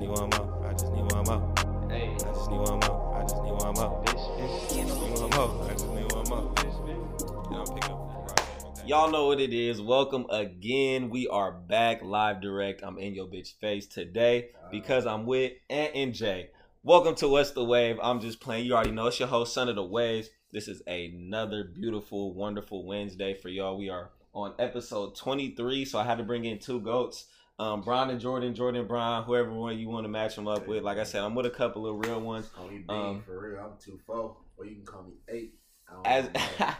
need one more. I just need one more. Hey, I just need one more. I just need one more. I just need one more. I just need one more. You know, pick up. Y'all know what it is. Welcome again. We are back live direct. I'm in your bitch face today because I'm with Ant and Jay. Welcome to What's the Wave. I'm just playing. You already know it's your host, Son of the Waves. This is another beautiful, wonderful Wednesday for y'all. We are on episode 23, so I had to bring in two goats. Um, Brian and Jordan, Jordan, Brian, whoever one you want to match them up with. Like I said, I'm with a couple of real ones. Call me B Um, for real. I'm two four, or you can call me eight. I As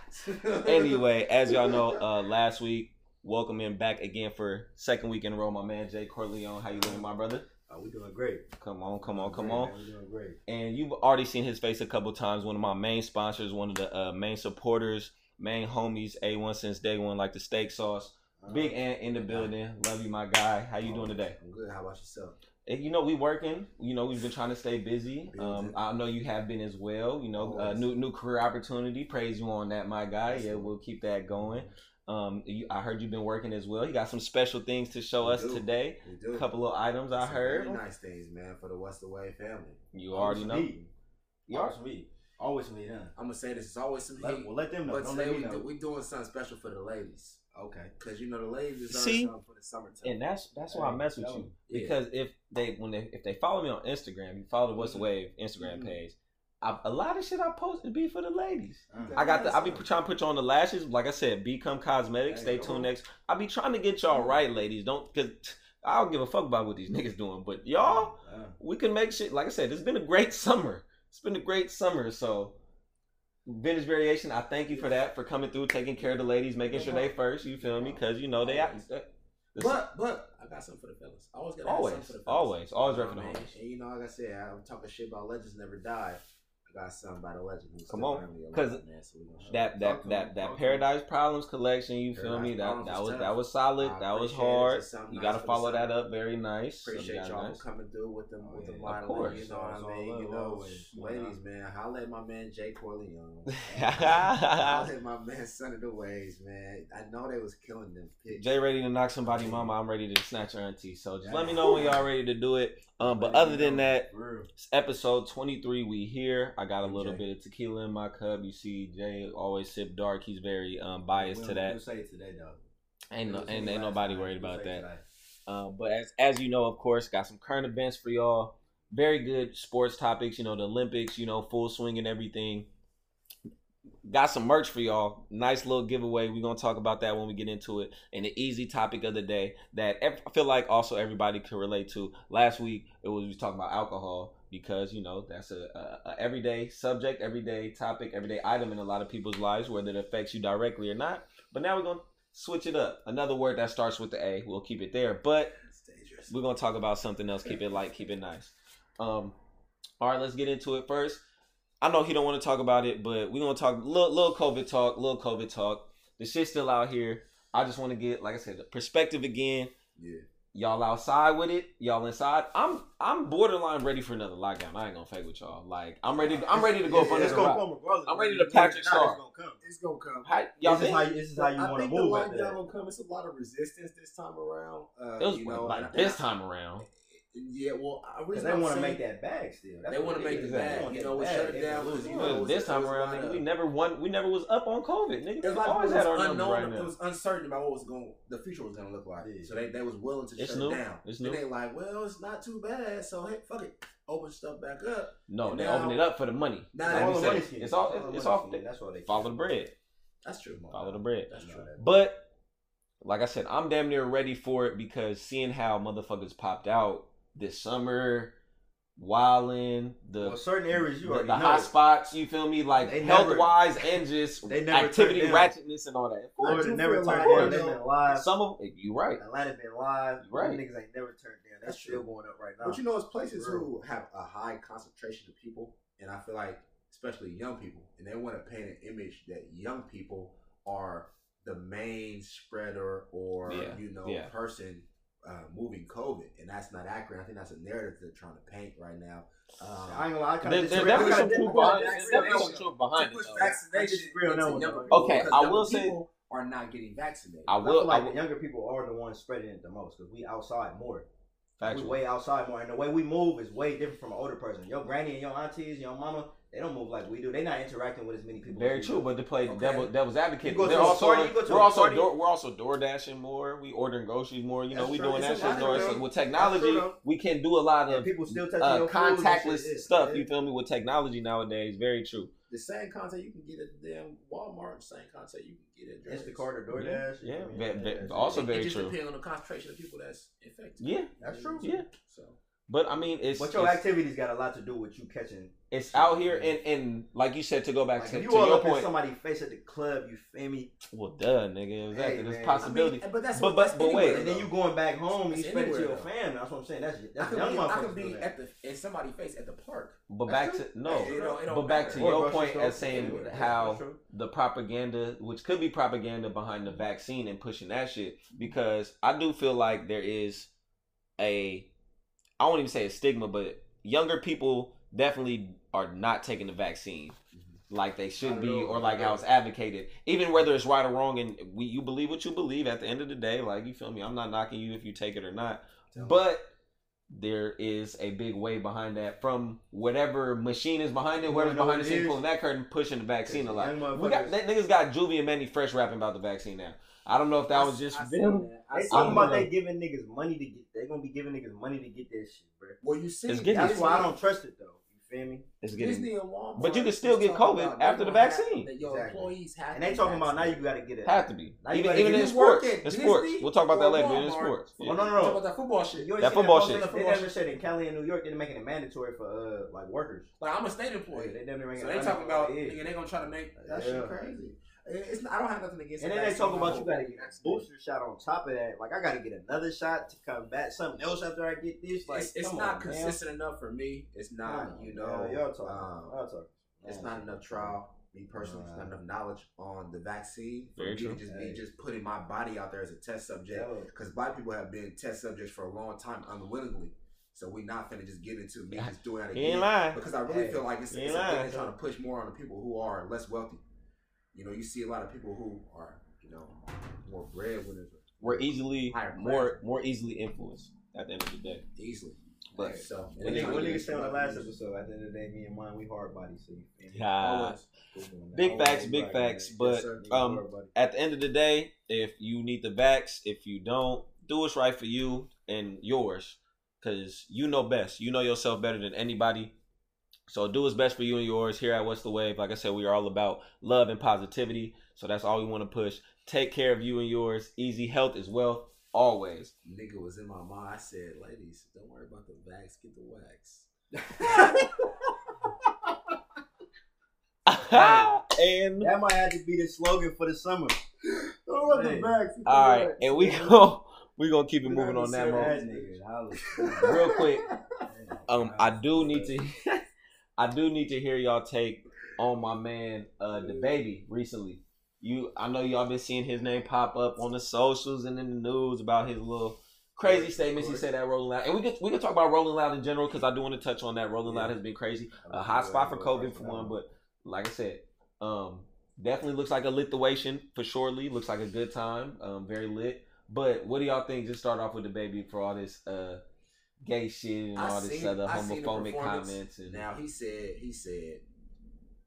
anyway, as y'all know, uh, last week, welcome in back again for second week in a row. My man Jay Corleone, how you doing, my brother? Oh, we doing great. Come on, come on, come great, on. man. We doing great. And you've already seen his face a couple times. One of my main sponsors, one of the uh, main supporters, main homies, A1 since day one, like the steak sauce. Uh, Big Ant in the building. Love you, my guy. How you doing today? I'm good. How about yourself? And, you know, we working. You know, we've been trying to stay busy. Busy. Um, I know you have been as well. You know, uh, new new career opportunity. Praise you on that, my guy. Yeah, we'll keep that going. Um, you, I heard you've been working as well. You got some special things to show We us do. today. We do. A couple of items I Some heard. Very nice things, man, for the West Away family. You always already know. heat. You Always are. some. Always some heat, huh? I'm gonna say this is always some Let, heat, well, let them know. but Don't today let we me know. do, we doing something special for the ladies, okay. cause you know the ladies deserve See? something for the summertime. And that's that's why I mess with you was- yeah. because if they when they if they follow me on Instagram, you follow the What's the Mhm. Wave Instagram Mhm. page. I, a lot of shit I post to be for the ladies. Uh, I got the. I be trying to put you on the lashes. Like I said, become cosmetic. Stay tuned on. next. I be trying to get y'all right, ladies. Don't because I don't give a fuck about what these niggas doing. But y'all, uh, we can make shit. Like I said, it's been a great summer. It's been a great summer. So, vintage variation. I thank you for that for coming through, taking care of the ladies, making sure they first. You feel me? Because you know they. Always. But but I got something for the fellas. I always gotta Always, for the fellas. always, always You for the what I mean? homies. And you know, like I said, I'm talking shit about legends never die. I got something about a legend who's Come on, currently alive, 'cause so we gonna show that that that that Paradise Problems collection. You feel me? That that was was tough. that was solid. I that was appreciate it. hard. You nice got to follow that up. Very nice. Appreciate y'all nice. coming through with them with Oh, the yeah. modeling. Of course. You know what I It's all mean? You love, know, always, you ladies, man. Holla at my man Jay Corleone. Holla Jay at my man Son of the Waves, man. I know they was killing them Jay, ready to knock somebody mama. I'm ready to snatch her auntie. So just let me know when y'all ready to do it. Um, but other than that, it's episode 23. We here. I got a little bit of tequila in my cup. You see, Jay always sip dark. He's very um biased to that. Say it today, though. Ain't no, ain't, ain't nobody worried about that. Um, but as as you know, of course, got some current events for y'all. Very good sports topics. You know, the Olympics. You know, full swing and everything. Got some merch for y'all. Nice little giveaway. We're gonna talk about that when we get into it. And the easy topic of the day that I feel like also everybody can relate to. Last week it was we was talking about alcohol because you know that's a, a, a everyday subject, everyday topic, everyday item in a lot of people's lives, whether it affects you directly or not. But now we're gonna switch it up. Another word that starts with the A. We'll keep it there. But we're gonna talk about something else. Keep it light, keep it nice. Um, all right, let's get into it first. I know he don't want to talk about it, but we're gonna talk little, little COVID talk, little COVID talk. The shit's still out here. I just want to get, like I said, the perspective again. Yeah. Y'all outside with it, y'all inside. I'm I'm borderline ready for another lockdown. I ain't gonna fake with y'all. Like I'm ready. To, I'm ready to go up under It's the gonna rock. come regardless. I'm ready to you Patrick it or not, Star. It's gonna come. It's gonna come. How, y'all This is how you, this is how you I want to think the move lockdown that. will come. It's a lot of resistance this time around. Uh, it was you know, like this time around. Yeah, well, I Because reason they want to make that bag still. That's They wanna make is. the bag. You know, we shut it down gonna because, lose you know, Well, this time around, nigga, we never won. We never was up on COVID, nigga. It was like always it had our unknown. right It was uncertain about what was going, the future was going to look like. Yeah. So they, they was willing to It's shut new. it down. It's Then new. they like, well, it's not too bad. So hey, fuck it, open stuff back up. No, And they now- open it up for the money. Now Like All the money. It's all. All It's money off. That's why they Follow the bread. That's true. Follow the bread. That's true. But like I said, I'm damn near ready for it because seeing how motherfuckers popped out this summer, wilding the Well, certain areas you the, the hot spots. You feel me? Like They health never- wise and just they never activity ratchetness and all that. Florida do never turned down. you They've know, been live. Some of eh, you right. Atlanta been live. You right. Niggas ain't never turned down. That's That's still true. going up right now. But you know, it's places For real. who have a high concentration of people, and I feel like, especially young people, and they want to paint an image that young people are the main spreader or Yeah, you know yeah. person uh, moving COVID, and that's not accurate. I think that's a narrative they're trying to paint right now. Um, I ain't gonna lie. I kinda There, there definitely some truth disagree behind There's definitely some truth behind it. vaccination I disagree on that into one, younger though. people Okay, I will say- are not getting vaccinated. I I will. feel I like will the younger people are the ones spreading it the most because we outside more. We Factual. way outside more, and the way we move is way different from an older person. Your granny and your aunties, your mama, they don't move like we do. They're not interacting with as many people. Very as we true, do. but to play Okay. devil, devil's advocate, You go they're also party, you go to we're also door, we're also door dashing more. We ordering groceries more. You know, That's we true. doing that It's a shit more. So with technology, true, we can do a lot And of people still touching uh, your food and contactless shit. stuff. Yeah. You feel me? With technology nowadays, very true. The same content you can get at the damn Walmart, same content you can get at Instacart or DoorDash. Yeah, I mean, ve- ve- also it, very it just true. depends on the concentration of people that's infected. Yeah, That's true. Yeah. So but I mean, it's But your it's, activities got a lot to do with you catching. it's out here, and and like you said, to go back Like, to, if you to all your up in point. somebody's face at the club, you feel me? Well, duh, nigga, exactly. Hey, There's possibility. I mean, but that's But- what, that's but- but wait. And then you going back home, you That's spread it to your though. family. That's what I'm saying. That's I could young be, I could be that. at the in somebody's face at the park. But That's back true. to no, Hey, it don't- it don't but back matter. to Or your grocery point as saying how the propaganda, which could be propaganda behind the vaccine and pushing that shit, because I do feel like there is a, I won't even say a stigma, but younger people definitely are not taking the vaccine like they should be or like how it's advocated even whether it's right or wrong. And we you believe what you believe at the end of the day like you feel me? I'm not knocking you if you take it or not. But there is a big way behind that from whatever machine is behind it, You whoever's behind the scene pulling that curtain, pushing the vaccine a lot. We got that niggas got Juvie and Mannie Fresh rapping about the vaccine now. I don't know if that was just I for them. They talking about they giving niggas money to get. They gonna be giving niggas money to get that shit, bro. Well, you see, It's getting- That's why I don't trust it though. You feel me? It's getting Disney and Walmart. But you can still get COVID after the gonna have- vaccine. Your Exactly. employees have. And they to talking about now you gotta get it. have to be Now even even in sports. work at In sports, Disney we'll talk about that later. but In Walmart. sports, Oh, yeah. no, no, Talk no. about that football shit. You That football shit. They never said in Cali and New York they're making it mandatory for uh like workers. Like I'm a state employee. they definitely making So they talking about mandatory. nigga, they gonna try to make that shit crazy. It's I don't have nothing against. It. And then they talk about you gotta get a booster shot on top of that. Like I gotta get another shot to combat something else after I get this. Like it's, it's not on, man. consistent enough for me. It's not, Come on, you man. know, y'all talking. um, y'all talking. it's not enough trial. Me personally, it's not enough knowledge on the vaccine for me true. to just Hey. be just putting my body out there as a test subject. Because black people have been test subjects for a long time unwillingly. So we not finna just get into me just doing that He ain't again. lying. Because I really Hey, feel like it's, he it's ain't a thing lying. they're trying to push more on the people who are less wealthy. You know, you see a lot of people who are, you know, more breadwinners We're easly Higher more more easily influenced at the end of the day. easily. But so What When nigga, they- what nigga say on the last episode? At the end of the day, me and mine, we hard bodies. So you feel me? Yeah. Big facts, big facts, but, Yes, sir. um, at the end of the day, if you need the backs, if you don't, do what's right for you and yours, because you know best. You know yourself better than anybody. So do what's best for you and yours. Here at What's the Wave, like I said, we are all about love and positivity. So that's all we want to push. Take care of you and yours. Easy health is wealth, always. Nigga was in my mind. I said, ladies, don't worry about the vax, get the wax. and That might have to be the slogan for the summer. Don't worry about the vax. get the all right, wax. and we go we gonna keep it moving on that moment. That holla. Real quick, um, I do need to, I do need to hear y'all take on my man, uh, DaBaby recently. You, I know y'all been seeing his name pop up on the socials and in the news about his little crazy statements he said at Rolling Loud, and we could we could talk about Rolling Loud in general because I do want to touch on that. Rolling Loud has been crazy, a hot spot for COVID for one, but like I said, um, definitely looks like a lituation for surely. Looks like a good time, um, very lit. But what do y'all think? Just start off with DaBaby for all this uh gay shit and I all this seen- other I seen the homophobic comments and Now he said he said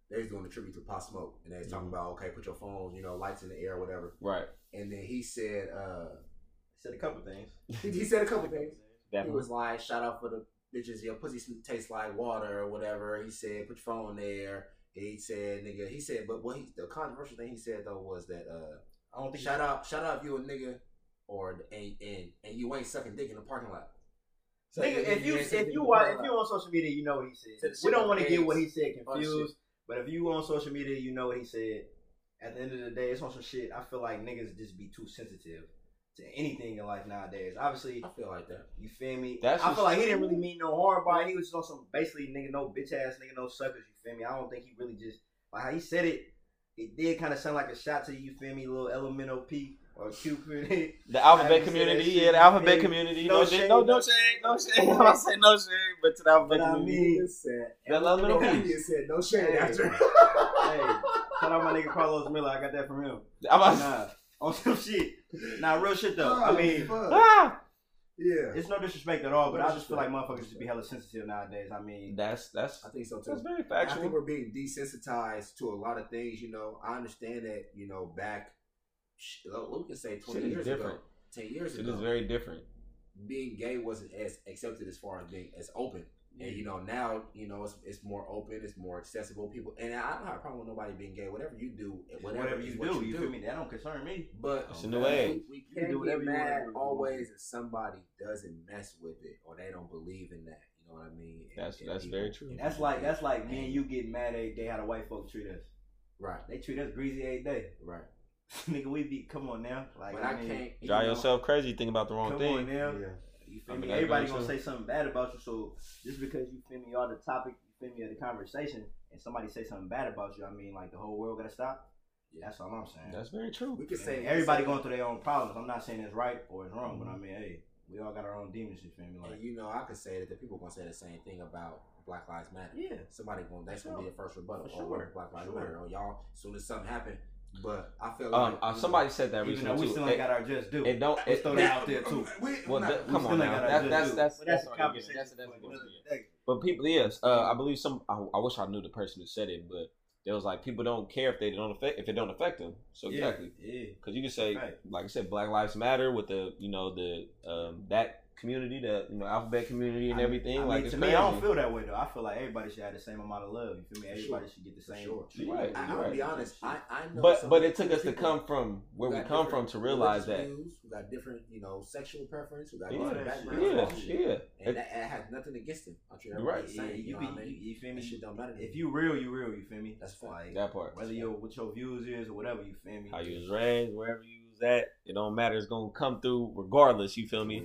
they was doing a tribute to Pop Smoke, and they was talking Mhm. about okay, put your phone, you know, lights in the air, whatever. right. And then he said uh Said a couple things. he, he said a couple things. He was like, shout out for the bitches, your pussy tastes like water or whatever. He said, put your phone there. He said, nigga. He said, but what he the controversial thing he said though was that uh, I don't think shout out, shout out if you a nigga, or and and and you ain't sucking dick in the parking lot. So Nigga, if you if you in the watch if you on social media, you know what he Said said. the shit We don't want to get what he said Oh, confused. But if you on social media, you know what he said. At the end of the day, it's on some shit. I feel like niggas just be too sensitive to anything in life nowadays. Obviously, I feel like that. you feel me? That's I feel like he didn't really mean no harm by it. He was just on some basically nigga no bitch ass nigga no suckers. You feel me? I don't think he really just like how he said it. It did kind of sound like a shot to you. You feel me? Little elemental P or Cupid. The alphabet community, yeah, the alphabet community. no No, shade, shade, no, no no shade, no shade. I'm not saying no shade, but to the alphabet But I community. mean, said, The elemental He P. said no shade Hey. after. hey, shout out my nigga Carlos Miller. I got that from him. I'm about- Nah, on some shit. Nah, real shit though. I Oh, mean, fuck. ah, yeah, Yeah, it's no disrespect at all, but no I just feel like motherfuckers should be hella sensitive nowadays. I mean, that's that's I think so too. That's very factual. I think we're being desensitized to a lot of things. You know, I understand that. You know, back we can say twenty years different. ago, ten years Shit ago, is very different. Being gay wasn't as accepted as far as being as open. And you know now, you know it's, it's more open, it's more accessible. People and I don't have a problem with nobody being gay. Whatever you do, whatever, whatever you, do, you, you feel me? That don't concern me. But it's in the way. We, we can't do get mad always if somebody doesn't mess with it or they don't believe in that. You know what I mean? That's and, that's very true. That's like that's like me and you getting mad every day how the white folks treat us. Right. They treat us greasy every day. Right. Nigga, we be come on now. Like but I, I can't drive yourself crazy thinking about the wrong come thing. On now. Yeah. You feel I mean, me? Everybody gonna say something bad about you. So just because you feel me, are the topic, you feel me, of the conversation, and somebody say something bad about you, I mean, like the whole world gotta stop. Yeah, that's all I'm saying. That's very true. We can say everybody going through their own problems. I'm not saying it's right or it's wrong, mm-hmm. but I mean, hey, we all got our own demons. You feel me? Like, and you know, I could say that the people gonna say the same thing about Black Lives Matter. Yeah, somebody gonna that's gonna be the first rebuttal. For sure. Black Lives sure. Matter. Or y'all, as soon as something happened, but I feel um, like uh, somebody said that even recently though we still ain't got our just due. It don't. It, throw that out there too. We, well, not, come on now. That's that's that's that's, that's, conversation. That's, that's, that's, but people, yes, uh, I believe some. I, I, wish I knew the person who said it, but there was like people don't care if they don't affect if it don't affect them. So yeah, exactly, yeah. Because you can say, right. like I said, Black Lives Matter with the you know the um, that community, the you know alphabet community and everything. I mean, like to me, I don't feel that way though. I feel like everybody should have the same amount of love. You feel me? Everybody sure. should get the same. Sure. Right. I, I'll right. be honest. I, I know. But but it took us to come from where we come from to realize that views, we got different, you know, sexual preference. We got yeah, different backgrounds. Yeah, yeah. And that, that has nothing against them. I treat right. Same, yeah, you, you, be, know I mean? you, feel me? That shit don't matter. If you real, you real. You feel me? That's fine. that part. Whether your what your views is or whatever, you feel me? How you was raised, wherever you was at, it don't matter. It's gonna come through regardless. You feel me?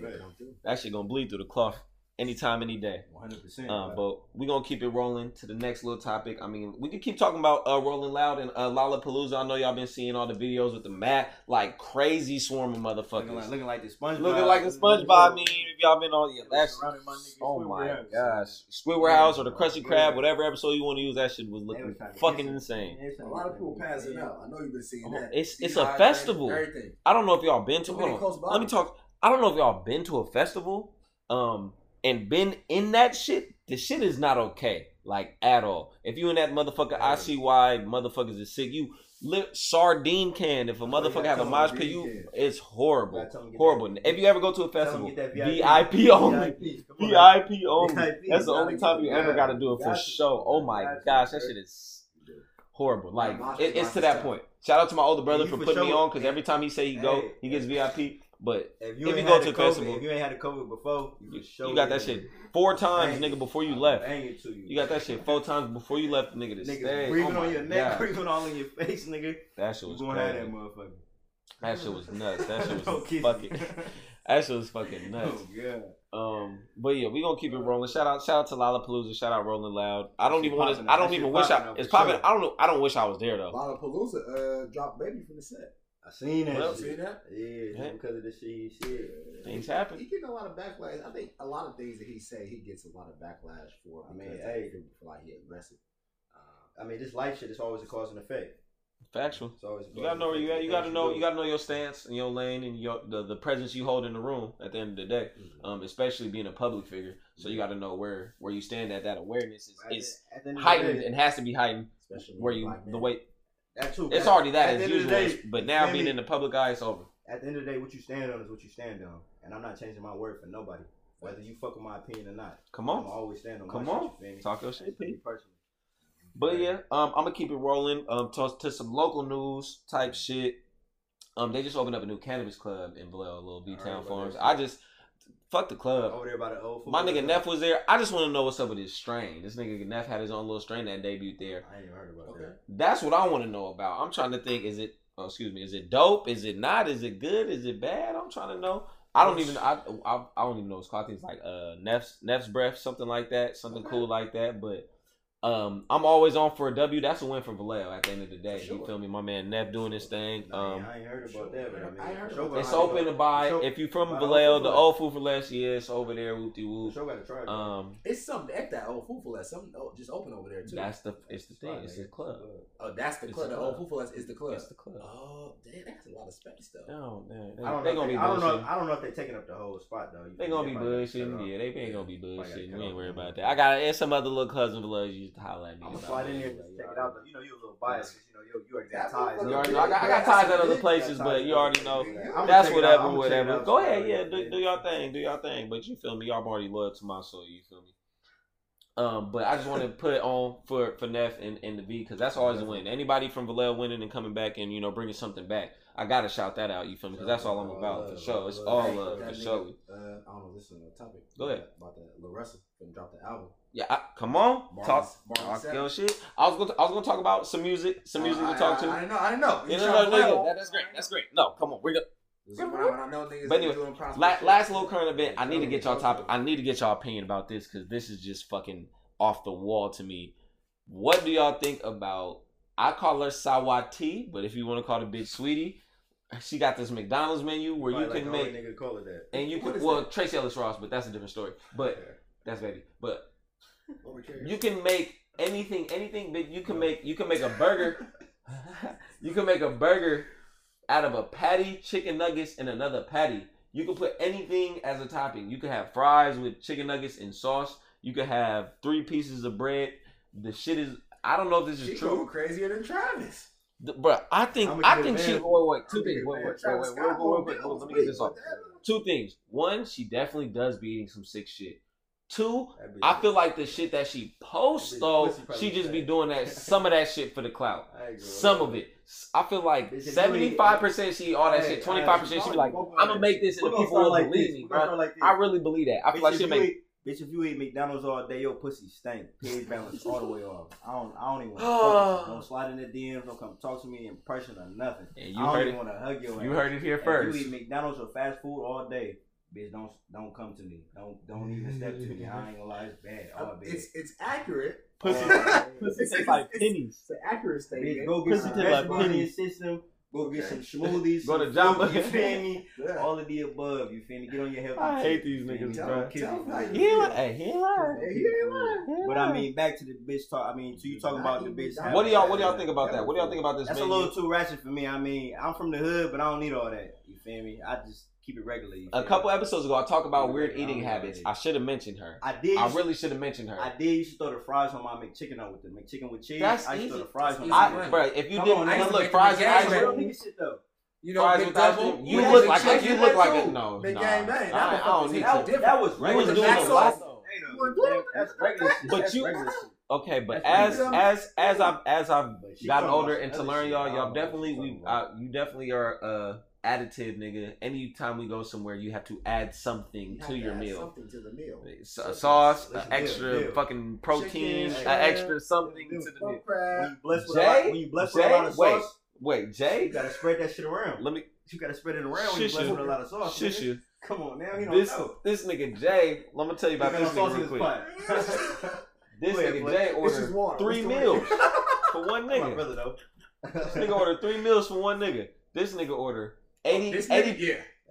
That shit gonna bleed through the cloth anytime, any day. 100%. Uh, but we're going to keep it rolling to the next little topic. I mean, we can keep talking about uh, Rolling Loud and uh, Lollapalooza. I know y'all been seeing all the videos with the mat, like crazy swarm of motherfuckers. Looking like, looking like the SpongeBob. Looking like the SpongeBob meme. If y'all been on, yeah, that's. Oh my gosh. Squidward House or the Krusty Krab, whatever episode you want to use, that shit was looking fucking insane. A lot of people passing out. I know you've been seeing that. It's, it's a festival. Everything. I don't know if y'all been to. Hold on. Let me talk. I don't know if y'all been to a festival. Um, and been in that shit, the shit is not okay. Like at all. If you in that motherfucker, I see why motherfuckers is sick. You lit sardine can. If a motherfucker have a mosh pit, you it's horrible. Horrible. If you ever go to a festival, VIP only. VIP only. That's the only time you ever gotta do it for show. Oh my gosh, that shit is horrible. Like it, it's to that point. Shout out to my older brother for putting me on because every time he say he go, he gets VIP. But if you, if you go to a festival, if you ain't had a COVID before, you, you got that shit four times, nigga, before you left. Bang to you. You got that shit four times before you left, nigga. To nigga breathing oh on your neck, breathing all in your face, nigga. That shit was you gonna have that motherfucker. That shit was nuts. That shit was fucking. That shit was fucking nuts. Oh yeah. Um, but yeah, we gonna keep it rolling. Shout out, shout out to Lollapalooza. Shout out Rolling Loud. I don't even want to. I don't even wish I. It's popping. I don't know. I don't wish I was there though. Lollapalooza uh, dropped baby from the set. I seen that. Well, seen that? Yeah, yeah, because of the shit he said. Things happen. He getting a lot of backlash. I think a lot of things that he say he gets a lot of backlash for. I mean, hey, feel like he aggressive. Uh, I mean, this life shit is always a cause and effect. Factual. It's always you gotta know where you at. You gotta know. You gotta know your stance and your lane and your the, the presence you hold in the room. At the end of the day, mm-hmm. um, especially being a public figure, so you got to know where where you stand at. That awareness is, is heightened and has to be heightened. Especially where you the way that too. It's already that as usual. Day, but now being in the public eye, it's over. At the end of the day, what you stand on is what you stand on, and I'm not changing my word for nobody, whether you fuck with my opinion or not. Come on, I'm always stand on. Come on, shit, talk your shit, P. Personally. But yeah, um, I'm gonna keep it rolling. Um, to, to some local news type shit. Um, they just opened up a new cannabis club in Vallejo, little B Town Farms. I just Fuck the club. Over there by the old My nigga Neff was there. I just want to know what's up with his strain. This nigga Neff had his own little strain that debuted there. I ain't even heard about okay. that. That's what I want to know about. I'm trying to think. Is it? Oh, excuse me. Is it dope? Is it not? Is it good? Is it bad? I'm trying to know. I don't even. I, I, I don't even know. It's called things like uh Neff's Neff's breath, something like that, something okay. cool like that. But Um, I'm always on for a W. That's a win for Vallejo at the end of the day. Sure. You feel me? My man Neff doing his thing. Um, I ain't heard about that, but I mean, I heard Show about it's open to buy. Show- If you from Vallejo, the old food for less, yeah, it's over there. Whoopty whoop. Show got to try. it. Um, It's something at that old food for less. Something just open over there too. that's the it's the thing. It's the club. oh, that's the it's club. the The old food for less is the club. It's the club. Oh, damn, that's a lot of space though. No man, they, I don't they know. gonna if be They, I don't know. I don't know if they're taking up the whole spot though. You They feel gonna be might bullshitting. Yeah, they ain't gonna be Might gotta bullshitting. We ain't off. worried about that. I got there's some other little cousin village used to holler at me. I'm gonna about slide in that. there just to check it out. Though. You know, you're a little biased because you know you, you already got ties. You already. I got, I got ties at other places, but you already know. I'ma That's check whatever. I'ma whatever. Go ahead, yeah, do, do your thing, do your thing. But you feel me? Y'all already loyal to my soul. You feel me? Um, but I just want to put it on for for Neff and, and the V because that's always a win. Anybody from Vallejo winning and coming back and you know bringing something back, I gotta shout that out. You feel me? Because that's all I'm about for sure. It's all love That for sure. Uh, I don't know. This is a topic. Go ahead. About that. Lil Russell gonna drop the album. Yeah, I, come on, talk, talk your shit. I was gonna I was gonna talk about some music, some music I, to talk I, to. I, I didn't know. I didn't know. Yeah, You no, shot no, no, that- that's great. That's great. No, come on, we're gonna. When I, when I know niggas But anyway, doing prospect La- last little current event. I need to get y'all topic. I need to get y'all opinion about this because this is just fucking off the wall to me. What do y'all think about? I call her Sawati, but if you want to call the bitch Sweetie, she got this McDonald's menu where you Probably can like the make nigga call it that. and you What can well that? Tracee Ellis Ross, but that's a different story. But that's baby. But. You can make anything, anything. But you can make you can make a burger. you can make a burger out of a patty, chicken nuggets, and another patty. You can put anything as a topping. You can have fries with chicken nuggets and sauce. You can have three pieces of bread. The shit is. I don't know if this She is going true, crazier than Travis. but I think I think she. Wait, wait, two things. Wait, wait, wait, wait, wait, wait, going wait, wait, bills. Let me get this Wait, off. what the hell? Two things. One, she definitely does be eating some sick shit. Two, That bitch- I feel like the shit that she posts though, she just be doing that some of that shit for the clout. I Some of it. I feel like Bitch, if you seventy five percent she all that shit. Twenty five percent she be like, I'm gonna make this and the people will like believe me, bro. I really believe that. I feel like she make. Bitch, if you eat McDonald's all day, your pussy stink. PH balance all the way off. I don't, I don't even want to. Don't slide in the DMs. Don't come talk to me in person or nothing. And I you don't heard even want to hug your You ass. heard it here first. you eat McDonald's or fast food all day, bitch, don't don't come to me. Don't don't even step to me. I ain't gonna lie, it's bad. All bad. It's it's accurate. Pussy, Uh, pussy tastes like pennies. It's an accurate Bitch, statement. go get Pussy some taste like vegetables in your pennies. system. Go get Okay. some smoothies. Go to Jamba. You feel me? Yeah. All of the above. You feel me? Get on your healthy. I shit, hate these niggas, bro. him- tell him how you He ain't lying. He ain't lying. He ain't lying. But I mean, back to the bitch talk. I mean, so you talking about the bitch? What do y'all What do y'all think about that? What do y'all think about this? That's a little too ratchet for me. I mean, I'm from the hood, but I don't need all that. You feel me? I just keep it regular. A couple episodes ago, I talked about weird I eating don't habits. I should have mentioned her. I did. I really should have mentioned her. I did used to throw the fries on my McChicken on with the McChicken with cheese. That's I used to throw easy. the fries That's on. my I, bro, if you did, on, nigga, nigga, look, fries the with game ice real cream. nigga shit though. You know, Fries Big with ice Double. You look like a, you look like a too. no. Big nah. Game Bang. I, That I don't need motherfucker- That, to. different. that was You was doing That's a lot what- though. Hey, though, You were doing That's regular. But you- Okay, but That's as as as I've as I've gotten older and to learn y'all, y'all don't know what definitely we talking uh, you definitely are uh additive nigga. Anytime we go somewhere, you have to add something You have to your add meal. Something to the meal. S- A sauce, Listen, an extra deal, deal. fucking protein, Chicken, an extra something to the meal. When you bless with a Jay? lot, when you bless with a lot of Jay? Wait. sauce, Wait, Jay, you gotta spread that shit around. let me You gotta spread it around when you Shush bless you. with a lot of sauce. shush you. Come on now, he don't This know. this nigga Jay, let me tell you about He this got sauce nigga in real his quick. pot. This Go nigga. Jay ordered three meals for one nigga. My nigga. brother though. This nigga ordered three meals for one nigga. This nigga ordered 80, This 80 nigga,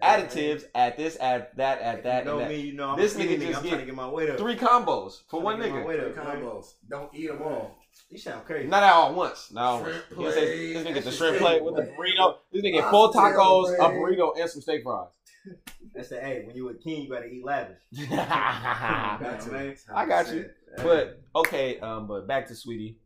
yeah. additives at this, at that, at If that, you know and that. me, you know I'm This a skinny nigga just I'm get trying to get my weight up. Three combos for one to get my nigga. weight Three up, combos. Don't eat them all. You sound crazy. Not all at once. Not all at once. Shrimp You say, this nigga get the shrimp plate with the burrito. This nigga get Lots four tacos, a burrito, and some steak fries. That's the A. When you a king, you gotta eat lavish. I Got to, man. got you. 100%. But okay, um, but back to Sweetie.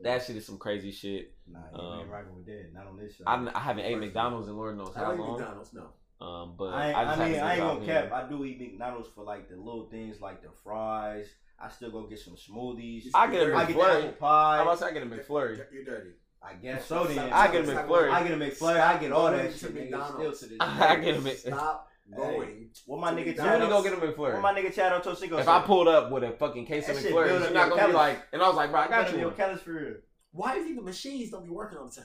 That shit is some crazy shit. Nah, you Um, ain't rocking with that. Not on this show. I, I haven't ate McDonald's in Lord knows I how like long. McDonald's, no. Um, but I, ain't, I, I, mean, I ain't gonna cap. I do eat McDonald's for like the little things, like the fries. I still go get some smoothies. I get a I get the McFlurry. apple pie. I'm about I get a McFlurry. You're dirty. I guess so. Then I get a McFlurry. I get a McFlurry. I get all that shit. going to still McDonald's. to this I get a Mc. Stop going. What my nigga to You Chad? to go get a McFlurry. What my nigga Chad Ochocinco If said. I pulled up with a fucking case of That shit McFlurries, you're not gonna be like, and I was like, bro, I got Better you than one. Callus for real. Why do you think the machines don't be working all the time?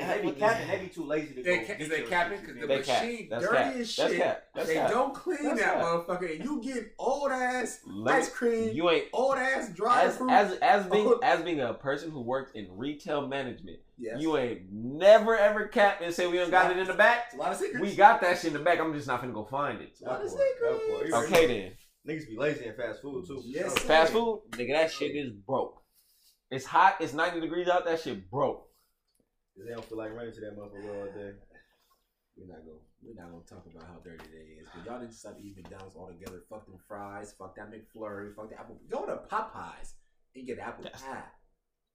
They be capping. They be too lazy to They go. ca- get they capping because the They feel me? cap. machine That's dirty cap. as That's shit. cap. That's they cap. don't clean That's that cap. motherfucker, and you get old ass Let ice cream, You ain't old ass dry as fruit. as as being as being a person who worked in retail management. yes. You ain't never ever capped and say we don't got it in the back. It's a lot of secrets. We got that shit in the back. I'm just not finna go find it. Lot of That secrets. Okay then. Niggas be lazy in fast food too. Yes, Fast food, nigga, that shit is broke. It's hot. It's 90 degrees out. That shit broke. 'Cause They don't feel like running to that motherfucker all day. We're not gonna we're not gonna talk about how dirty they is. Cause y'all didn't decide to eat McDonald's altogether. Fuck them fries. Fuck that McFlurry. Fuck the apple. Go to Popeyes and get apple That's- pie.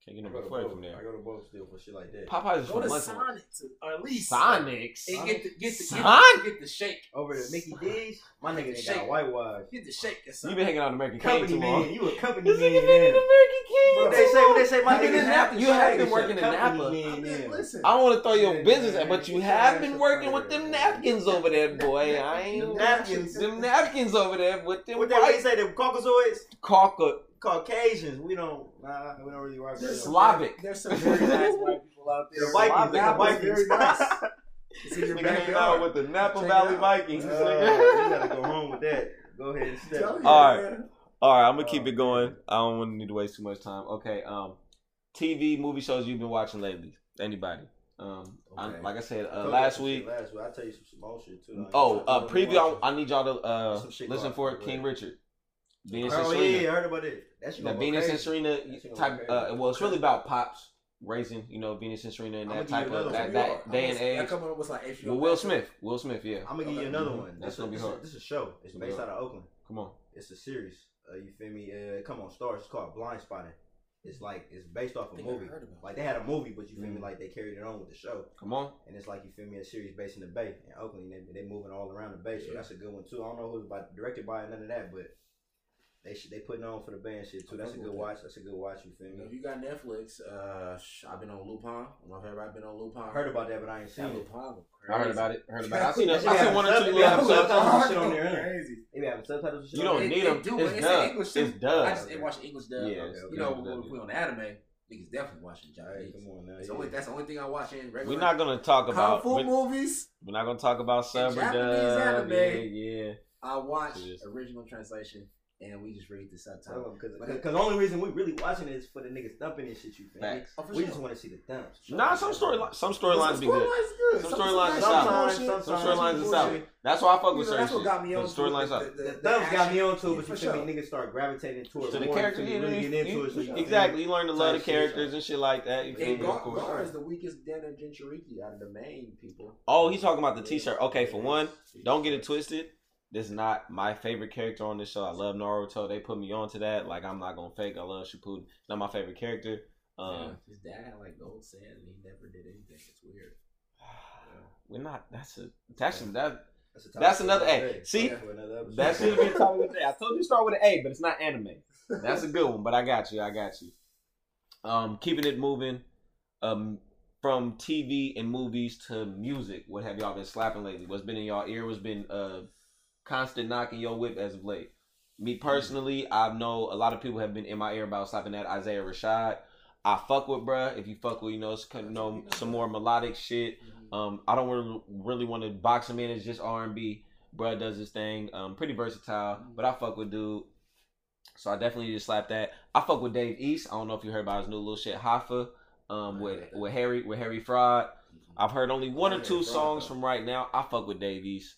Can't get I no go to from there. I go to both still for shit like that. Popeyes is Go from to Munson. Sonic to, or at least Sonics. and get the get the get, Sonic? get the shake. Over at Mickey D's, my nigga ain't Shake. got whitewash. Get the shake. or You something. been hanging out in American King Company too long. man, you a company This nigga man. been in then. American King. What Bro, they say? What they say? My You been nigga in Napa. Napa. You have been working in company Napa. man, I mean, listen. I don't want to throw your Yeah, business, man. but you Get have your been working up with them napkins over there, boy. I ain't Them napkins. Them napkins over there with them What they always white say? Them Caucasoids, Cauca- Caucasians. We don't. Nah, we don't really rock with There's them. some- Slavic. There's some very nice white people out there. The Vikings, the Napa's Vikings. very nice. It's in your Nigga hanging out backyard. with the Napa Check Valley. Vikings. Uh, you gotta go home with that. Go ahead and step. Tell All right. man. All right, I'm gonna keep Oh, it going. I don't want to need to waste too much time. Okay, um, TV movie shows you've been watching lately. Anybody? Um, I- like I said uh, told last week. shit Last week, I tell you some small shit too. Oh, uh, preview. I, I need y'all to uh, listen for it. King. Richard. Venus Oh Serena. yeah, I heard about it. That shit The gonna Venus and. Serena That shit gonna type. go Uh, well, it's really about pops raising. You know, Venus and Serena and that type of that, that day and That age. coming up was like HBO With Will Max. Smith. Will Smith. Yeah. I'm gonna give you Okay. another one. That's This gonna be a- this a- hard. This is a show. It's based out of Oakland. Come on. It's a series. Uh, you feel me? Uh, come on, Stars. It's called Blindspotting. It's like it's based off a movie. heard about Like they had a movie, but you feel me? Mhm. Like they carried it on with the show, Come on. and it's like you feel me? A series based in the Bay in Oakland. They they moving all around the Bay, so that's a good one too. I don't know who's by directed by none of that, but they should they putting on for the band shit too. That's a good watch. That's a good watch. You feel me? if you got Netflix, uh, I've been on Lupin. I don't know if everybody been on Lupin. I heard about that, but I ain't seen that it. Lupin I heard about it. Heard about it. I seen. A, I That shit seen one or two sub- little yeah, subtitles and shit on there. Crazy. They having subtitles. You don't need them. It's but it's in dub. English, It's too. I just didn't watch English dub. Yeah, it's you know, English when dub, we on anime, niggas definitely watching Hey, Japanese. come on now. That's, yeah. only, that's the only thing I watch in regular. We're not gonna talk about Kung. Fu We're, movies. we're not gonna talk about sub Japanese dub. anime. Yeah, yeah. I watch original translation, and we just read the subtitle. Because the only reason we really watching it is for the niggas thumping and shit. You feel me? Facts. Oh, We sure. just want to see the thumps. Nah, some storylines. Some storylines be good. Storylines good. Some storylines is solid. Sometimes, Some storylines is bullshit. solid. That's why I fuck You with know, certain that's what shit. got me on The storylines to up. it. The, The, thumbs got me on to it, but you for feel me? Niggas start gravitating towards To the more character, until you, you really get into it. So exactly. You learn to love the characters and shit like that. You feel And me? Of course. Gaara is the weakest Dana Jinchuriki out of the main people. Oh, he's talking about the T-shirt. Okay, for one, don't get it twisted. This is not my favorite character on this show. I love Naruto. They put me onto that. Like I'm not gonna fake. I love Shippuden. Not my favorite character. Yeah, Um, his dad like gold sand and he never did anything. It's weird. we're not. That's a. That's a, that. That's, a That's another- day. see? For another episode. That should be a topic of the. I told you to start with an A, but it's not anime. That's a good one. But I got you. I got you. Um, keeping it moving. Um, from TV and movies to music. What have y'all been slapping lately? What's been in y'all ear? What's been uh constant knocking your whip as of late? Me personally, I know a lot of people have been in my ear about slapping that Isaiah Rashad. I fuck with bruh. If you fuck with, you know, you know some more melodic shit. Um, I don't really, really want to box him in It's just R and B. Bruh does his thing. Um, pretty versatile, but I fuck with dude. So I definitely to slap that. I fuck with Dave East. I don't know if you heard about his new little shit, Hoffa. Um, with with Harry with Harry Fraud. I've heard only one or two songs from right now. I fuck with Dave East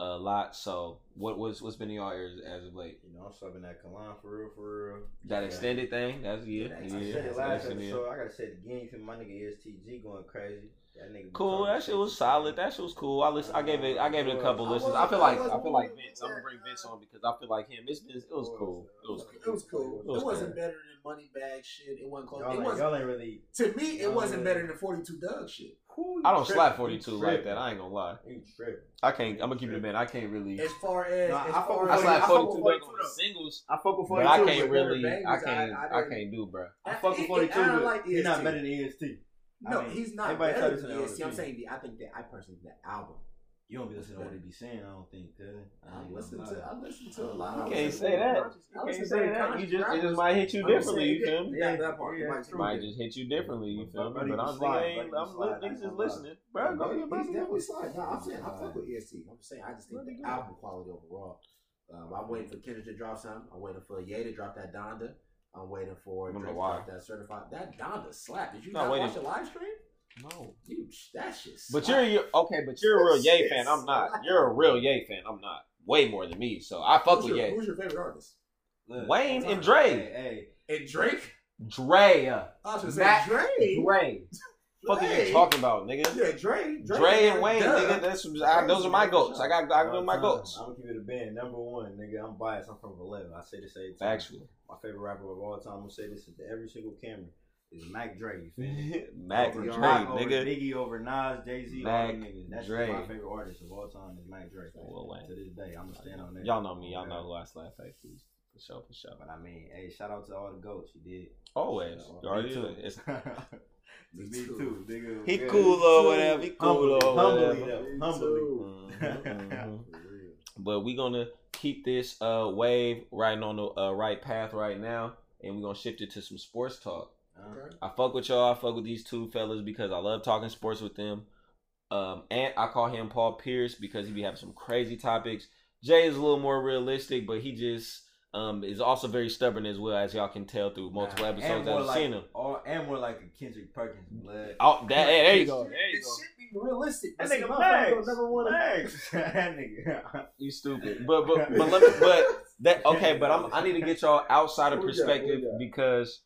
a lot. So what was what's been in y'all ears as of late? You know, I'm subbing that Kalan for real, for real. That Yeah. extended thing. That's yeah, Yeah, I yeah. said it last in there. episode. I gotta say it again. You feel my nigga ESTG going crazy. That nigga. Cool. That shit was solid. That shit was cool. I listen. I gave it. I gave it a couple I listens. I feel like. I I feel like Vince. I'm gonna bring Vince on because I feel like him. It's, it's, it was cool. It was cool. It was cool. It was It wasn't cool. better than Moneybagg shit. It wasn't close. Y'all It ain't, wasn't. y'all ain't really. To me, it wasn't ain't better really- than 42 Dugg shit. I don't tripping. slap 42 like that. I ain't gonna lie. You tripping. I can't. I'm gonna keep it a man. I can't really. As far as, Nah, as I fuck far with I as slap I fuck 42 with back 42 on singles, I fuck with but 42. I can't they're really. bangers. I I- can't. I I didn't- can't do, bro. I I- fuck with it- it- 42, I don't but like he's not better than EST. No, I mean, he's not everybody better try than to say EST. I'm saying the, I think that I personally think the album. You don't be listening to what he be saying. I don't think, cause I, I listen to I listen to a lot. You can't say that. You can't say that. You just it just might hit you differently. You feel me? Yeah, that part. It might, might just hit you differently. You feel me? But I'm saying I'm just listening. Bro, go ahead. He's definitely slide. No, I'm saying I fuck with EST. I'm saying I just think the album quality overall. Um, I'm waiting for Kendrick to drop something. I'm waiting for Ye to drop that Donda. I'm waiting for Drake to drop that certified. That Donda slap. Did you not watch the live stream? No, you that's just. But you're, you're okay. But you're a real Ye fan. I'm not. You're a real Ye fan. I'm not. Way more than me. So I fuck who's with Ye. Who's your favorite artist? Wayne and Dre. Hey, hey. And Drake. Dre. I was gonna say Dre. Dre. What fuck are you talking about, nigga? Yeah, Dre. Dre, Dre and Wayne, duh. nigga. That's, I, those are my goats. I got I got my goats. I'm gonna give it a band. Number one, nigga. I'm biased. I'm from 11. I say this every time. Factual. My favorite rapper of all time. I'm gonna say this to every single camera is Mac Dre. You feel? Mac over Dre, Rock, over nigga. Biggie over Nas, Jay Z, all niggas. That's Dre. my favorite artist of all time is Mac Dre. Well, to this day, I'm gonna stand on that. Y'all know me. Y'all know who I slap faces. For sure, for sure. But I mean, hey, shout out to all the goats. You did always. You already too. It's Me, me too, nigga. He cool or whatever. He cool humbly, or whatever. Humbly, humbly. Mm-hmm, mm-hmm. but we gonna keep this uh, wave riding on the uh, right path right now, and we are gonna shift it to some sports talk. Okay. I fuck with y'all. I fuck with these two fellas because I love talking sports with them. Um, and I call him Paul Pierce because he be having some crazy topics. Jay is a little more realistic, but he just um, is also very stubborn as well, as y'all can tell through multiple nah, episodes that I've like, seen him. Or, and more like a Kendrick Perkins. Oh, that, hey, there you go. It should be realistic. That nigga legs. Number one You stupid. But but but let me, but that okay. But I'm, I need to get y'all outside of perspective because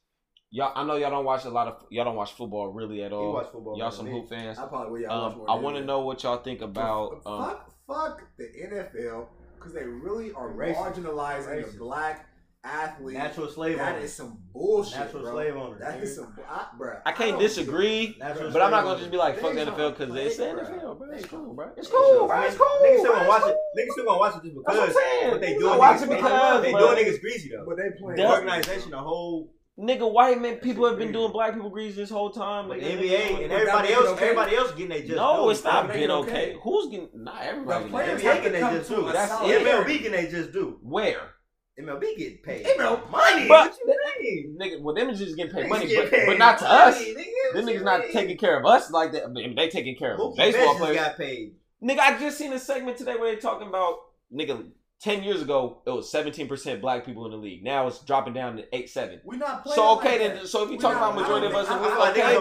y'all. I know y'all don't watch a lot of y'all don't watch football really at all. Football, y'all some hoop fans. I probably will. Y'all um, watch I want to know what y'all think about. Um, fuck, fuck the NFL because they really are racist. marginalizing racist. the black athlete. Natural slave That owners. some bullshit. Natural bro. slave owner That dude. is some. I, bro, I can't I disagree, but I'm not gonna just be like fuck the NFL because they said NFL, bro. It's cool, bro. It's cool, bro. It's cool. Niggas still gonna watch it. Niggas still gonna watch it just because. What they doing watch it because they doing niggas greasy though. But they playing organization, a whole Nigga, white men people have been doing black people grease this whole time. Like NBA and everybody else, okay. everybody else getting they just. No, it's not been okay. okay. Who's getting? Not everybody. The players getting they just do. That's MLB getting they just do. Where? MLB getting paid. MLB money. But, what you mean? Nigga, well, them is just getting paid money, but, paid but, not to us. Nigga, them niggas not mean? taking care of us like that. I mean, they taking care of Mookie baseball players. got paid. Nigga, I just seen a segment today where they talking about nigga 10 years ago, it was 17% black people in the league. Now it's dropping down to 8 7. We're not playing. So, okay, like then, so if you talk about majority of us, okay.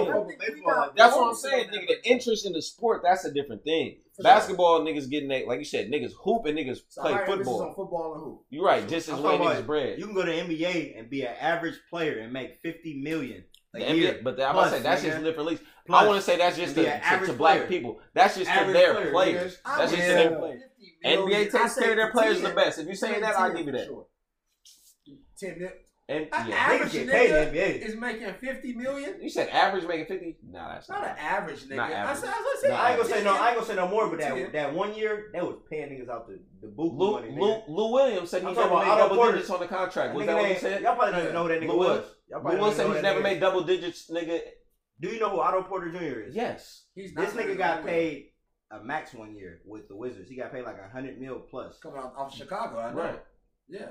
Not, that's what I'm saying, nigga. The interest in the sport, that's a different thing. For Basketball, sure. niggas getting, that, like you said, niggas hoop and niggas so play football. On football and hoop. You're right, just as way niggas bread. You can go to NBA and be an average player and make 50 million. Like NBA, year, but the, I'm gonna say that's just live for leagues. I want to say that's just to, black people. That's just to their players. That's just to their players. NBA takes care of their players the best. If you saying that, I'll give you that. Sure. Ten million. Yeah. Average nigga paid, is making fifty million. You said average making fifty? No, that's not, not an average nigga. Not average. I, said, I, no, I ain't gonna say no. I ain't gonna say no more. But that yeah. that one year, that was paying niggas out the the boot Lou, money. Lou, Lou Williams said he never made double digits on the contract. Was that, what he said? Y'all probably don't even know that nigga was. Y'all Lou Williams said he's never made double digits, nigga. Do you know who Otto Porter Jr. is? Yes. He's this nigga got paid a max one year with the Wizards. He got paid like a hundred mil plus. Coming off, off Chicago, I know. Right. Yeah.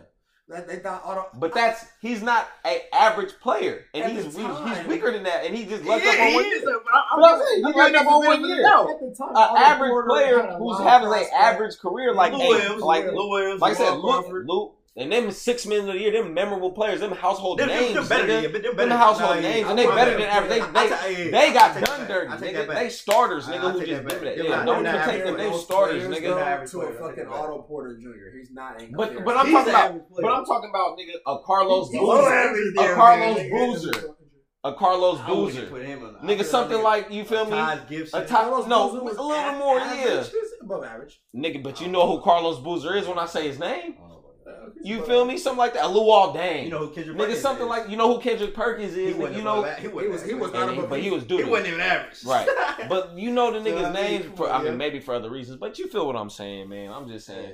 That they thought Otto, But that's he's not an average player, and he's, time, he's weaker than that, and he just left up on one year. He up on one year. An average player who's having an average career like Lou a, like Lou like I said, Lou, and them six men of the year, them memorable players, them household they're, names. They're better nigga. than you, them household nah, names, and they better than average. They they, they, got done dirty, nigga. They starters, nigga, I, who just do that. Yeah, no one can take them. They starters, nigga. To a fucking Otto Porter Jr. He's not in. But but I'm talking about but I'm talking about nigga a Carlos Boozer, a Carlos Boozer a Carlos Boozer. Nigga, something like, you feel me? Todd Gibson. A Carlos no, a little more, yeah. Above average. Nigga, but you know who Carlos Boozer is when I say his name. Uh, you feel uh, me? Something like that. Luol Deng. You know who Kendrick Perkins Nigga, something is. like you know who Kendrick Perkins is. He you know, he was he was, not above, but he was dude. He wasn't even average. Right. But you know the niggas' so, names. I mean, for, yeah. I mean, maybe for other reasons, but you feel what I'm saying, man. I'm just saying.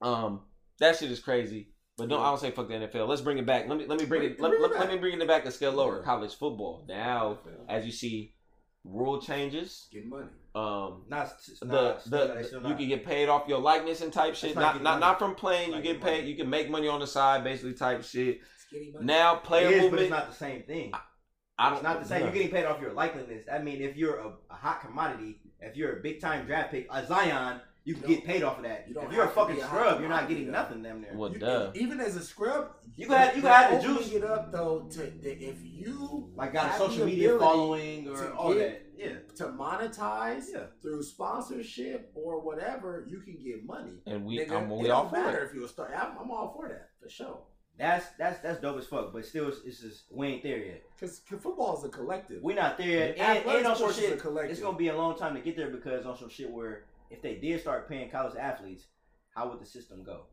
Yeah. Um, that shit is crazy. But don't yeah. I don't say fuck the NFL. Let's bring it back. Let me let me bring, bring it, let, it let, me bring it back a scale lower. College football. Now, as you see, rule changes. Get money. Um, not. the the You can get paid off your likeness and type shit. not Not not not from playing. You not get paid. money. You can make money on the side, basically type shit. Now player It is, but movement. it's not the same thing. I don't. It's not the same. You're getting paid off your likeliness. I mean, if you're a, a hot commodity, if you're a big time draft pick, a Zion, you can get paid off of that. you don't If you're a fucking be a hot scrub, you're not getting though. nothing damn near. Well, You- duh. Even as a scrub, You can have- you they're can have the opening juice. it up though to, to if you Like got a social media following or all get- that. Yeah. to monetize Yeah. through sponsorship or whatever, you can get money. and we, Nigga, I'm, it we all don't for matter it. if you're a star. I'm, I'm all for that for sure. That's that's that's dope as fuck. But still, it's, it's just we ain't there yet. Because football is a collective. We're not there yet. The And, athletic and on some sports is a shit, collective. it's gonna be a long time to get there because on some shit where if they did start paying college athletes, how would the system go?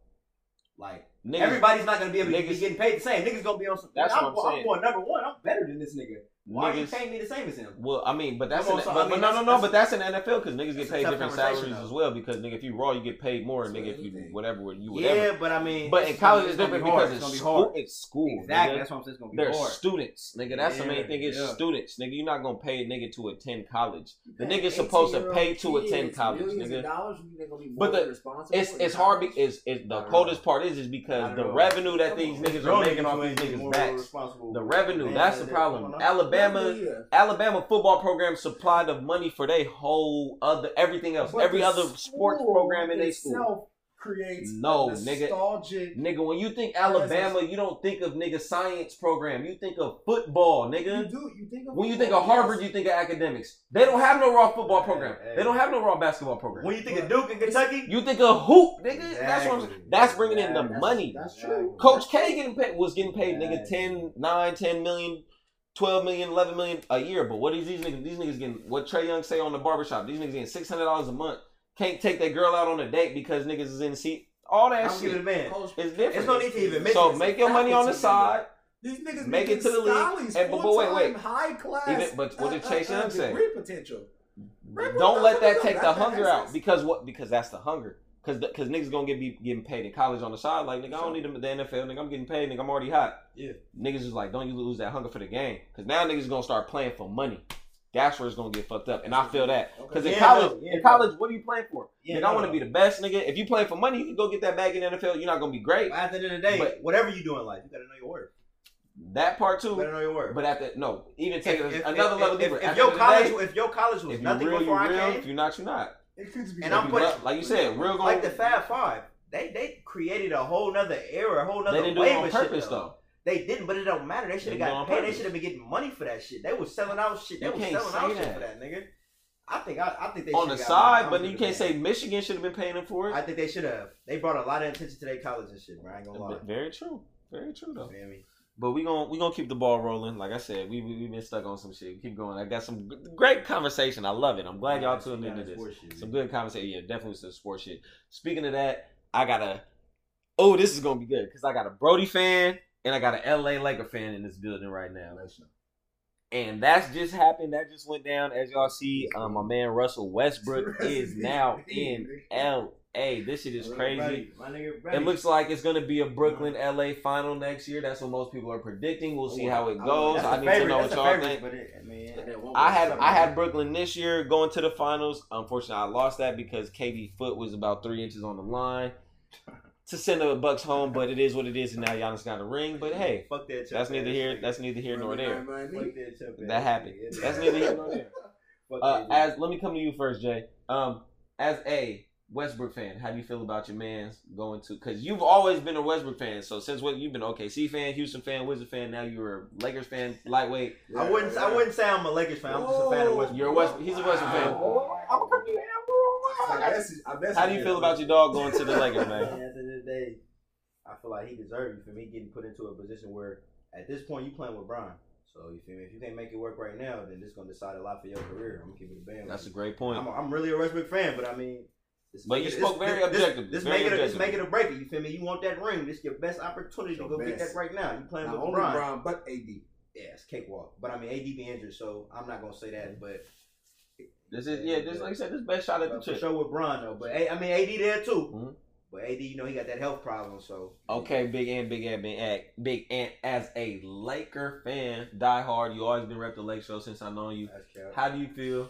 Like Niggas, everybody's not gonna be able to be getting paid the same. Niggas gonna be on some. That's I'm, what I'm saying. going number one. I'm better than this nigga. Why you niggas. paying me the same as him? Well, I mean, but that's on, so, but, I but no, no, no. that's- But that's in NFL because niggas get paid different salaries though. as well. Because nigga, if you raw, you get paid more. And nigga, if you anything. whatever, you whatever. Yeah, but I mean, But in college, it's gonna be different because it's, be school. It's school. Exactly. nigga. That's what I'm saying. It's gonna be They're hard. students, nigga. That's the main thing. Is yeah. students, nigga. You're not gonna pay a nigga to attend college. The nigga's supposed to pay to attend college, nigga. Of dollars, you think they're gonna be But the- It's it's hard. It's, it's the coldest part is is because the revenue that these niggas are making off these niggas' backs. The revenue, that's the problem. on. Alabama, Yeah. Alabama football program supplied the money for their whole other everything else, But every other sports program in their school. itself Creates No, a nigga. Nigga, when you think Alabama, you don't think of nigga science program. You think of football, nigga. You nigga. do. You think of When you think of Harvard, yes. you think of academics. They don't have no raw football program. hey. They don't have no raw basketball program. When you think of Duke and Kentucky, You think of hoop, nigga. That's what I'm, Exactly. that's bringing in the That's- money. That's true. Coach K getting paid was getting paid nigga Right. 10, 9, 10 million, 12 million, 11 million a year. But what is these niggas? These niggas getting what Trae Young say on the barbershop. These niggas getting six hundred dollars a month. Can't take their girl out on a date because niggas is in seat. All that I'm shit. giving it man. It's different. There's no need to even mention so this. make your money on the side. These niggas Make it to the league. And- but- but wait, wait. high class. Even- but what did uh, Chase uh, Young uh, say? Potential. Don't let that that- take the hunger out because what? Because that's the hunger. Because because niggas gonna get be getting paid in college on the side. Like nigga, I don't need them at the NFL. Nigga, I'm getting paid. Nigga, I'm already hot. Yeah. Niggas is like, don't you lose that hunger for the game? Because now niggas gonna start playing for money. That's where it's gonna get fucked up. And I feel that. Because in Yeah, college, yeah, in college, what are you playing for? Yeah, nigga, no, I want to no. be the best, nigga. If you play for money, you can go get that bag in the NFL. You're not gonna be great. At the end of the day, But- whatever you do in life, you gotta know your worth. That part You too. better know your worth. But at the no, even take If- it if- another if- level if- deeper. If, your the college, day, if your college was nothing real, before I came, If you're not, you're not. It could be. And I'm putting- like you said, real like the Fab Five, they they created a whole nother era, a whole nother They didn't do wave it on of shit, purpose though. They didn't, but it don't matter. They should have did it on got paid. They should have been getting money for that shit. They was selling out shit. They You was selling out shit for that, nigga. I think I, I think they on the side, but you can't say. Michigan should have been paying them for it. I think they should have. They brought a lot of attention to their college and shit, bro. I ain't gonna lie. Very true. Very true though. You feel me? But we gonna we gonna keep the ball rolling. Like I said, we we we been stuck on some shit. Keep going. I got some g- great conversation. I love it. I'm glad y'all tuned into this. shit, Some good conversation. Yeah, definitely some sports shit. Speaking of that, I got a. Oh, this is gonna be good because I got a Brody fan and I got an LA Laker fan in this building right now. And that's just happened. That just went down. As y'all see, um, my man Russell Westbrook is now in LA. This shit is crazy. Buddy, my nigga, It looks like it's going to be a Brooklyn LA final next year. That's what most people are predicting. We'll see how it goes. I need to know what y'all think. But I I had I had Brooklyn this year going to the finals. Unfortunately, I lost that because KD foot was about three inches on the line to send the Bucks home. But it is what it is, and now Giannis got a ring. But hey, fuck that. that's neither here. That's neither here nor there. That happened. That's neither here nor there. Uh, as let me come to you first, Jay. Um, as a Westbrook fan, how do you feel about your man's going to? Because you've always been a Westbrook fan. So since what you've been OKC fan, Houston fan, Wizard fan, now you're a Lakers fan, lightweight. I wouldn't. I wouldn't say I'm a Lakers fan. I'm just a fan of Westbrook. You're a West. He's a Westbrook fan. How do you feel about your dog going to the Lakers, Man, at the end of the day, I feel like he deserves it for me getting put into a position where, at this point, you playing with Brian. So you feel me? If you can't make it work right now, then this gonna decide a lot for your career. I'm gonna keep it a band. That's a great point. I'm, I'm really a Westbrook fan, but I mean. This- But you this- spoke very this- objectively, This, very make it, a, this make it a break. You feel me? You want that ring? This is your best opportunity Your to go get that right now. You playing Not with only Brian. Brown, but AD. Yeah, it's cakewalk. But I mean, AD be injured, so I'm not gonna say that. But This is yeah. This like I said, this best shot at the But for chip. sure with Bron though. But I mean, AD there too. Mhm. But AD, you know, he got that health problem. So Okay, Big Ant, Big Ant, Big Ant, Big Ant. As a Laker fan, die hard. You always been rep the Lake Show since I know you. that's. How do you feel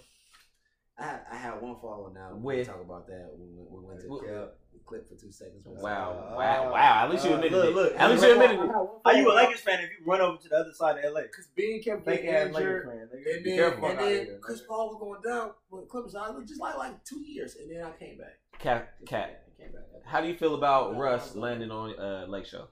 I had I had one follow now. We With- can talk about that. We, went- we went to With- clip, clip for two seconds. Wow, Uh, wow, wow. At least you uh, admitted look, it. look, At least you admitted it. Are you a Lakers fan if you run over to the other side of LA? Because being kept Fake getting ass injured. Lakers fan. nigga. And Be then, careful and then here, Chris. Paul was going down with Clippers. I was just like like two years, and then I came back. Cat, cat. I came back. How do you feel about Russ landing on uh, Lake Show?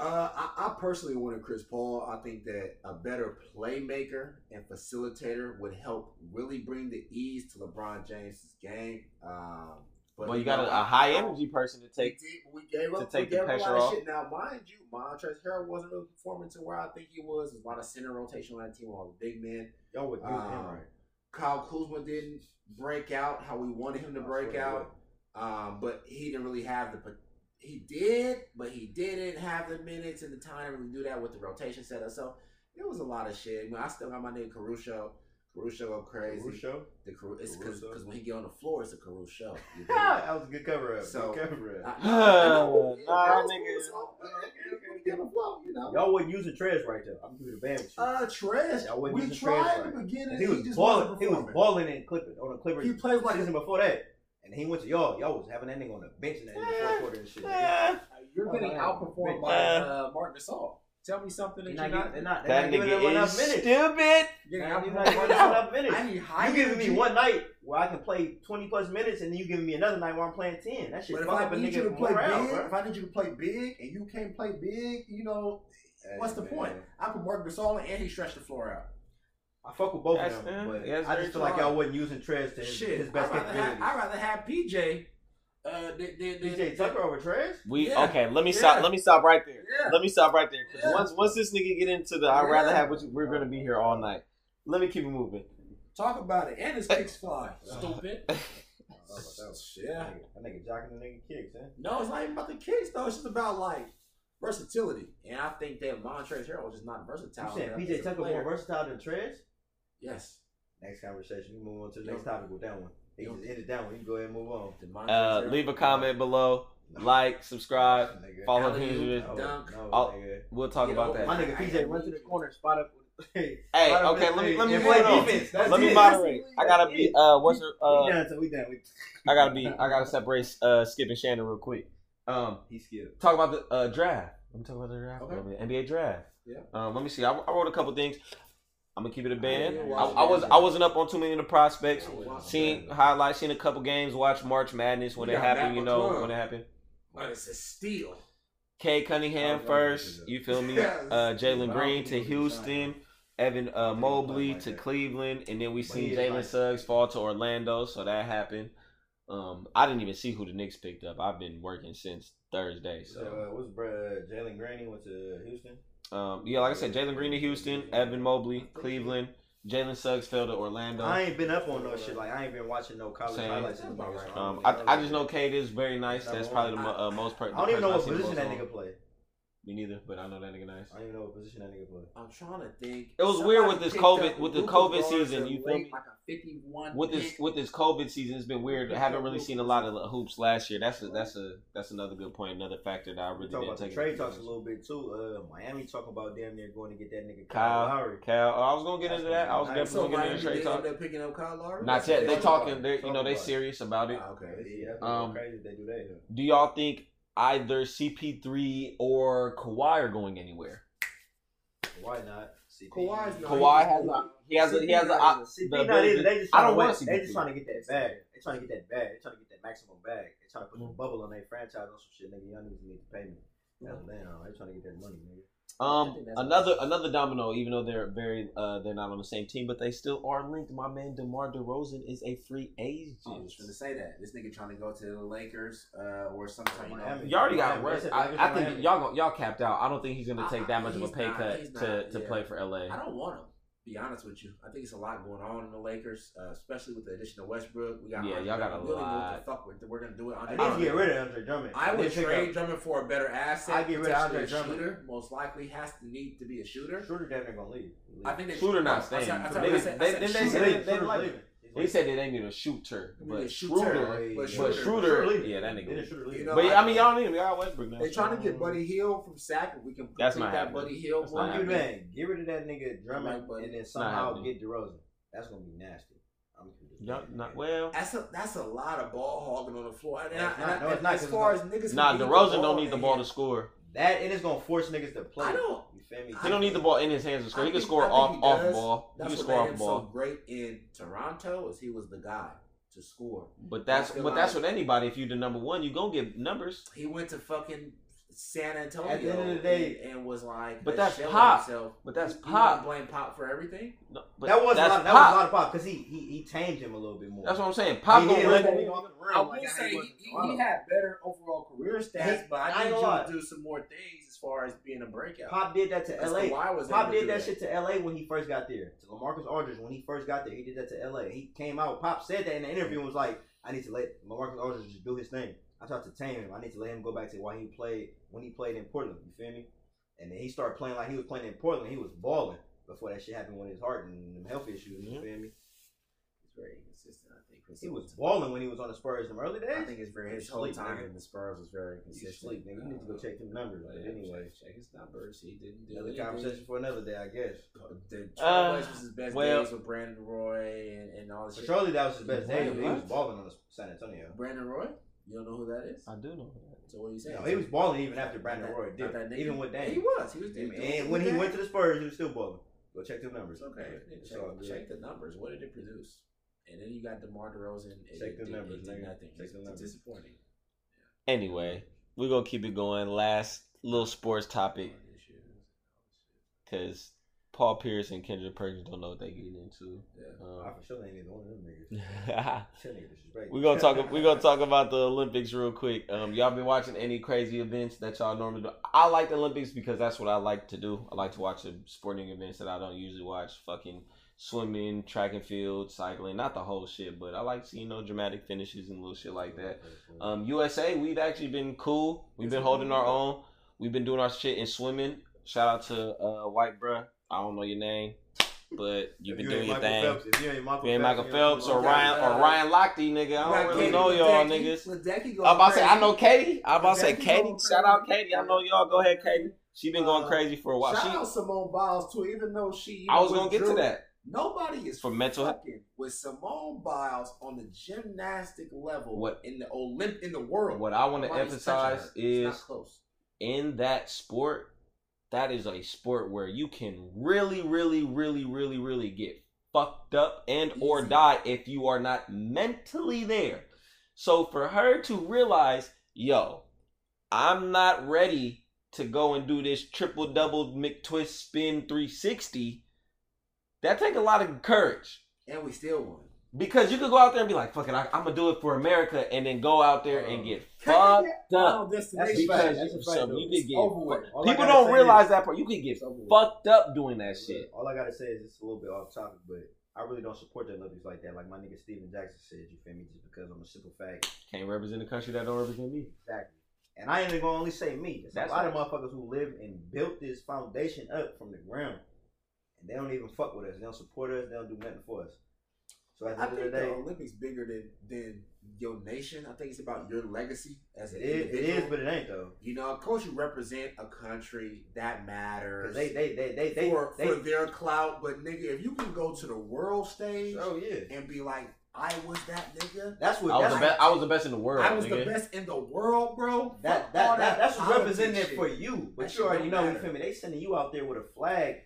Uh, I, I personally wanted Chris Paul. I think that a better playmaker and facilitator would help really bring the ease to LeBron James's game. Um, but Well, you got a, a high energy person to take. We, did, but we gave up. to take we the gave up pressure off. shit. Now, mind you, Montrezl Harrell wasn't really performing to where I think he was. There's a lot of center rotation on that team, all the big men. Y'all would use him Um, right. Kyle Kuzma didn't break out how we wanted him to break out. Um, but he didn't really have the. Pot- He did, but he didn't have the minutes and the time to really do that with the rotation setup. So it was a lot of shit. I, mean, I still got my nigga Caruso. Caruso go crazy. Caruso? The Caru- it's because when he get on the floor, it's a Caruso. You dig? that was a good cover up. So- good cover up. I- I know. Nah, Yeah, nigga. Caruso. Okay, okay, when he get on the floor, you know. Y'all wasn't using Trez right there. I'm giving it a band with you. Uh, Trez. Y'all wasn't We using tried Trez in the right. beginning. And he was just balling. He was performing. balling in Clippers on a Clippers. He played like season before that, and he went to y'all. Y'all was having that nigga on the bench in the, in the fourth quarter and shit. nigga. You're getting outperformed by man. uh, Marc Gasol. Tell me something that They're you're not, not. they're not, they're that not giving him nigga enough is minutes. stupid. You're not giving him enough minutes. I need high You giving me one night where I can play 20 plus minutes, and then you giving me another night where I'm playing 10. That shit But if fuck I up a need you to play morale, big, bro. if I need you to play big and you can't play big, you know, what's the Hey, point? man. I put Marc Gasol in and he stretched the floor out. I fuck with both That's- of them, uh, but yeah, I just feel like y'all wasn't using Trez to his, Shit, his I'd best rather, have, capabilities. I'd rather have PJ. Uh, than, than, than, PJ Tucker over Trez? We Yeah. okay. Let me Yeah. stop. Let me stop right there. Yeah. Let me stop right there. 'Cause Yeah. Once once this nigga get into the, I'd rather have what you, we're gonna be here all night. Let me keep it moving. Talk about it. And his kicks fly. Stupid. Oh, that was Yeah. That nigga, that nigga jocking the nigga kicks, huh? No, it's not even about the kicks though. It's just about like versatility. And I think that Montrezl Harrell is just not versatile. You saying PJ as a Tucker more versatile than Trez? Yes. Next conversation. We move on to the next topic with that one. He just ended that one. You can go ahead and move on. The Montrezl Uh, leave a comment below. Like, subscribe, Nigga. follow Alley-oop. No, no, We'll talk Get about over that. My nigga PJ run to the corner, spot up. Hey, Hey, spot okay, his let me let me and hold play on. defense. That's Let me moderate. I gotta be uh, what's her we uh, done, so we done. We, I gotta be I gotta separate uh Skip and Shannon real quick. Um, he skipped. talk about the uh draft. Let me talk about the draft. Okay. a little bit. NBA draft. Yeah. Um, let me see. I, I wrote a couple things. I'm gonna keep it a band. I, I was I wasn't up on too many of the prospects. Yeah, watch Seen highlights, seen a couple games, watched March Madness when We it happened. You know too. when it happened. But it's a steal. Cade Cunningham first. You feel me? Uh, Jalen Green to Houston. Evan uh, Mobley to. Cleveland, and then we But seen Jalen Suggs fall to Orlando, so that happened. Um, I didn't even see who the Knicks picked up. I've been working since Thursday, So, so uh, what's uh, Jalen Green? He went to Houston. Um, yeah, like I said, Jalen Green to Houston, Evan Mobley Cleveland, Jalen Suggs fell to Orlando. I ain't been up on no shit. Like I ain't been watching no college Same. highlights in the I Um, I, I just know Cade is very nice. That's probably the mo- uh, most. Per- I don't even know what person I've seen position that nigga play. On. Me neither, but I know that nigga nice. I don't even know what position that nigga play. I'm trying to think. It was weird with this COVID- with the Luka COVID season, you feel late, me? Like a 51 With this with this COVID season, it's been weird. I haven't really seen a lot of hoops last year. That's a, that's a that's another good point. Another factor that I really talk didn't about the take. trade into talks a consideration. little bit too. Uh, Miami talking about damn near going to get that nigga Kyle, Kyle, Lowry. Cal, oh, I was gonna get That's into that. I was gonna definitely so gonna get Miami into trade did talk. end up picking up Kyle Lowry. Not yet. They talking. it. They you know they serious about it. Okay. Yeah, Um, crazy they do that. Do y'all think either CP3 or Kawhi are going anywhere? Why not? CP. Kawhi's not- Kawhi has a he has a he has a. CP3 CP the not ability- either. They just I don't want win. to They CP3. just trying to get that bag. They trying to get that bag. They trying to get that maximum bag. They trying to put Mm. some bubble on their franchise on some shit. Nigga, y'all niggas need to pay me. That's what they are. They trying to get that money, nigga. I Um, another awesome. another domino. Even though they're very, uh, they're not on the same team, but they still are linked. My man DeMar DeRozan is a free agent. I was gonna say that this nigga trying to go to the Lakers uh, or sometime. You know, Miami. You already got Miami. Russ. They said I, I think y'all y'all capped out. I don't think he's gonna take that much of a pay not- cut he's to to yeah. play for LA. I don't want him. Be honest with you, I think it's a lot going on in the Lakers, uh, especially with the addition of Westbrook. We got Yeah, Andre y'all got a Drummond. We know lot. what the fuck we're, we're gonna do it. I Andre. need to Drummond. get rid of Andre Drummond. I would trade up- Drummond for a better asset. I'd get rid of Andre Drummond. Shooter most likely has to need to be a shooter. Shooter damn near gonna leave. I think that Shooter not staying. I They- said- I they- they- they shooter. said they- they like- leaving. They said they ain't need a shooter, I but a shooter, Schroeder, but but Schroeder- Schroeder, Schroeder yeah, that nigga. did Shooter. You know, But I mean, y'all need him. Y'all Westbrook now. They trying to get Buddy Hield from Sac. We can that's not that happening. Buddy Hield. That's one, not I'm you I man. Get rid of that nigga Drummond Like, but and then somehow get DeRozan. That's gonna be nasty. I'm Y'all not well. That's a that's a lot of ball hogging on the floor. And, Yeah, it's I- and no, I- it's not, as 'cause far as niggas, Nah, who DeRozan don't need the ball to score. That and it's gonna force niggas to play. I don't. Feel me? He don't need the ball in his hands to score. I He can score off off ball. He can what score made off him ball. so great in Toronto is he was the guy to score. But that's but that's like- with anybody. If you're the number one, you gonna get numbers. He went to fucking San Antonio. At the end of the day- and, and was like, But that's Pop. himself. But that's You- you Pop. wanna blame Pop for everything. No, but that was a lot. That Pop. was a lot of pop because he, he he tamed him a little bit more. That's what I'm saying. Pop He gonna run. everything off the rim I will how say he, he, he had better overall career stats, He- but I I ain't need you gonna do some more things as far as being a breakout. Pop did that to Because LA. Kawhi was Pop did do that shit to LA when he first got there. To LaMarcus Aldridge when he first got there, he did that to LA. He came out. Pop said that in the interview and was like, "I need to let LaMarcus Aldridge just do his thing. I tried to tame him. I need to let him go back to why he played when he played in Portland. You feel me? And then he started playing like he was playing in Portland. He was balling before that shit happened with his heart and them health issues. You Yeah. feel me? He's very inconsistent, I think. He was balling when he was on the Spurs in the early days. I think it's very his You whole sleep, time nigga. in the Spurs was very You consistent. sleep, nigga. You need to go check the numbers. But Yeah, anyway, check, check his numbers. He didn't do another anything. conversation for another day, I guess. The Uh, was his best well- days with Brandon Roy and, and all this So surely that was his best Wait, day. He was balling on the San Antonio. Brandon Roy? You don't know who that is? I do know. So what are you saying? No, he was balling even after Brandon that- Roy did. that. Even with He was. He was. And, doing- and when he went to the Spurs, he was still balling. Go check them numbers. Okay. It's check, all good. check the numbers. What did it produce? And then you got DeMar DeRozan. It, Check the did- numbers, It did nothing. Check It's, the it's numbers. disappointing. Anyway, we're gonna keep it going. Last little sports topic because Paul Pierce and Kendrick Perkins don't know what they getting into. Yeah. I Um, for sure ain't either one of them niggas. we Shit nigga disrespect. gonna talk. We gonna talk about the Olympics real quick. Um, y'all been watching any crazy events that y'all normally do? I like the Olympics because that's what I like to do. I like to watch the sporting events that I don't usually watch. Fucking swimming, track and field, cycling. Not the whole shit, but I like seeing you know dramatic finishes and little shit like that. Um, USA, we've actually been cool. We've been holding our own. We've been doing our shit in swimming. Shout out to uh, White Bruh. I don't know your name, but you've been you doing your Michael thing. Phelps, if you ain't Michael You ain't Michael you Phelps or Ryan or Ryan Lochte, nigga. I don't really know y'all niggas. I'm about to say I know Katie. I'm about to say Katie. Shout out. Katie. I know y'all. Go ahead, Katie. She been going Uh, crazy for a while. Shout She. out Simone Biles too, even though she. I was gonna get to that. Nobody is For mental health. with Simone Biles on the gymnastic level What- in the Olymp in the world. What I want to emphasize her. It's not is close. in that sport, that is a sport where you can really, really, really, really, really get fucked up and or die if you are not mentally there. So for her to realize, yo, I'm not ready to go and do this triple double McTwist spin 360, that take a lot of courage. And we still won. Because you could go out there and be like, fuck it, I, I'm gonna do it for America, and then go out there and um, get fucked up. That's a fact. Because That's you, so you could get over with. All I People don't realize is- that part. You could get It's over with. fucked up doing that shit. All I gotta say is it's a little bit off topic, but I really don't support the Olympics like that. Like my nigga Stephen Jackson said, you feel me? Just because I'm a simple fact. Can't represent a country that don't represent me. Exactly. And I ain't even gonna only say me. There's That's a lot of motherfuckers who live and built this foundation up from the ground. And they don't even fuck with us. They don't support us. They don't do nothing for us. So at the I end of think the the day, Olympics bigger than than your nation. I think it's about your legacy as an it is, it individual. is, but it ain't though. you know, of course, you represent a country that matters. They, they, they, they, they, for, they, for their clout, but nigga, if you can go to the world stage oh yeah. and be like, I was that nigga. That's what I was that's the best. I was the best in the world. I was nigga. the best in the world, bro. That Fuck that, that that's what's representing it for you. But That you already don't know, you matter. feel me? They sending you out there with a flag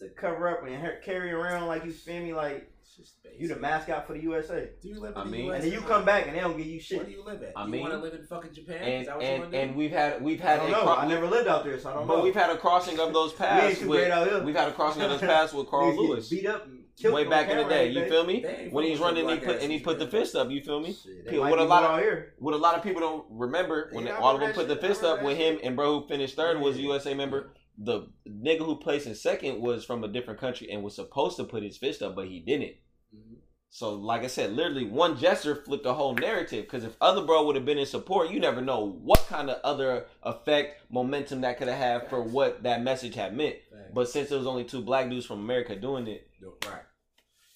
to cover up and ha- carry around like you feel me, like It's just basic. you the mascot for the USA. Do you live in I the mean- US? And then you come back and they don't give you Where shit. do you live at? I you mean- want to live in fucking Japan? Is and that what and want and we've had we've I had don't a know. cro- I never lived out there, so I don't but know. But we've had a crossing of those we paths. ain't too with, great out here. we've had a crossing of those paths with Carl Lewis beat up and killed way back in the day. ain't You feel me? When he's running, he put and he put the fist up. You feel me? Shit, they People- white what a lot of- here. What a lot of people don't remember when Yeah, all of them remember put the fist up with him and bro who finished third was a Yeah. USA member. The nigga who placed in second was from a different country and was supposed to put his fist up, but he didn't. Mhm. So, like I said, literally one gesture flipped the whole narrative. Because if other bro would have been in support, you never know what kind of other effect, momentum that could have had for what that message had meant. Facts. But since it was only two black dudes from America doing it, right.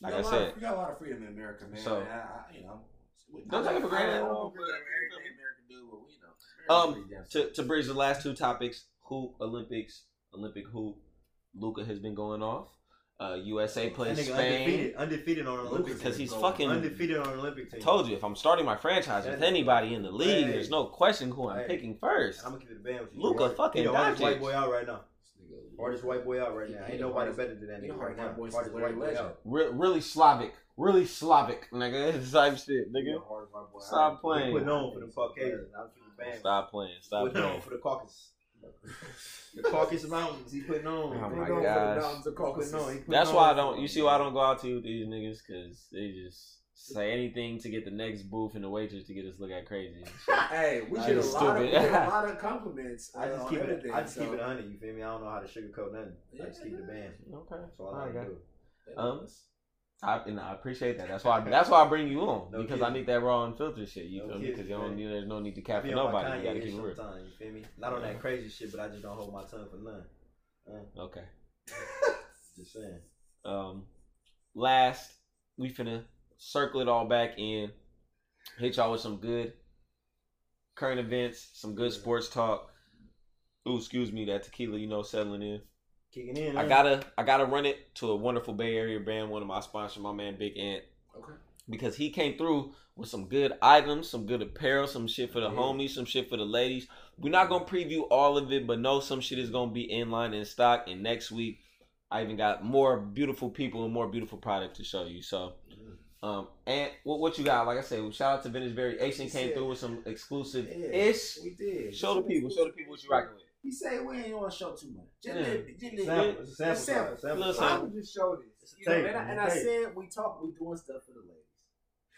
Like I said. of, we got a lot of freedom in America, man. So- I, you know, Don't take it for granted. I don't agree with everything America do, but we know. Um, America's pretty damn to, to bridge the last two topics, hoop Olympics, Olympic hoop, Luka has been going off. Uh, USA plays nigga Spain. undefeated, undefeated on Olympic Lucas Because he's Go fucking. undefeated on Olympic team. Told you, if I'm starting my franchise with anybody in the league, Hey. there's no question who I'm Hey. picking first. I'm gonna keep it band with you. Luka He fucking the hardest Doncic. white boy out right now. This Hardest white boy out right now. Ain't nobody hardest- better than that nigga right hardest white now. boy Hardest white boy Legend. out. Re- really Slavic, really Slavic, nigga. It's type shit, nigga. the hardest white boy out. Stop He playing. Putting on for the Caucasians. I'm keeping band. Stop playing. Stop Putting on playing. for the Caucasus. The Caucasus Mountains. He putting on. Oh my putting on Put for it the gosh. on the mountains He putting Caucasus. on. That's on why I don't. You see why I don't go out to eat with these niggas because they just say anything to get the next booth and the waitress to get us look at crazy. and. Hey, we That get a is lot of we get a lot of compliments. I uh, just keep it. everything, I just keep it a hundred. You feel me? I don't know how to sugarcoat nothing. I just keep it a band. Okay, That's all I Alright, like guys. to do. Um, I, and I appreciate that. That's why. That's why I bring you on No because I need that raw and filtered shit. You No feel me? Because you don't. You there's no need to cap for be on my nobody. You gotta keep it real. You feel me? Not on that crazy shit, but I just don't hold my tongue for none. Okay. Just saying. Um, last we finna circle it all back in. Hit y'all with some good current events, some good sports talk. Ooh, excuse me, that tequila, you know, settling in. Kicking in. I gotta, I gotta run it to a wonderful Bay Area brand, one of my sponsors, my man Big Ant, Okay. because he came through with some good items, some good apparel, some shit for the Yeah. homies, some shit for the ladies. We're not gonna preview all of it, but know some shit is gonna be in line in stock. And next week, I even got more beautiful people and more beautiful product to show you. So, um, and what what you got? Like I said, shout out to Vintage Variation came through with some exclusive ish. We did. Show the people, show the people what you rocking with. He said we ain't want to show too much. Just Yeah. let- just let- Sample. It's a sample. It's sample. size, sample I'm gonna just show this. You know, and I, and a I tape. said we talk, we doing stuff for the ladies.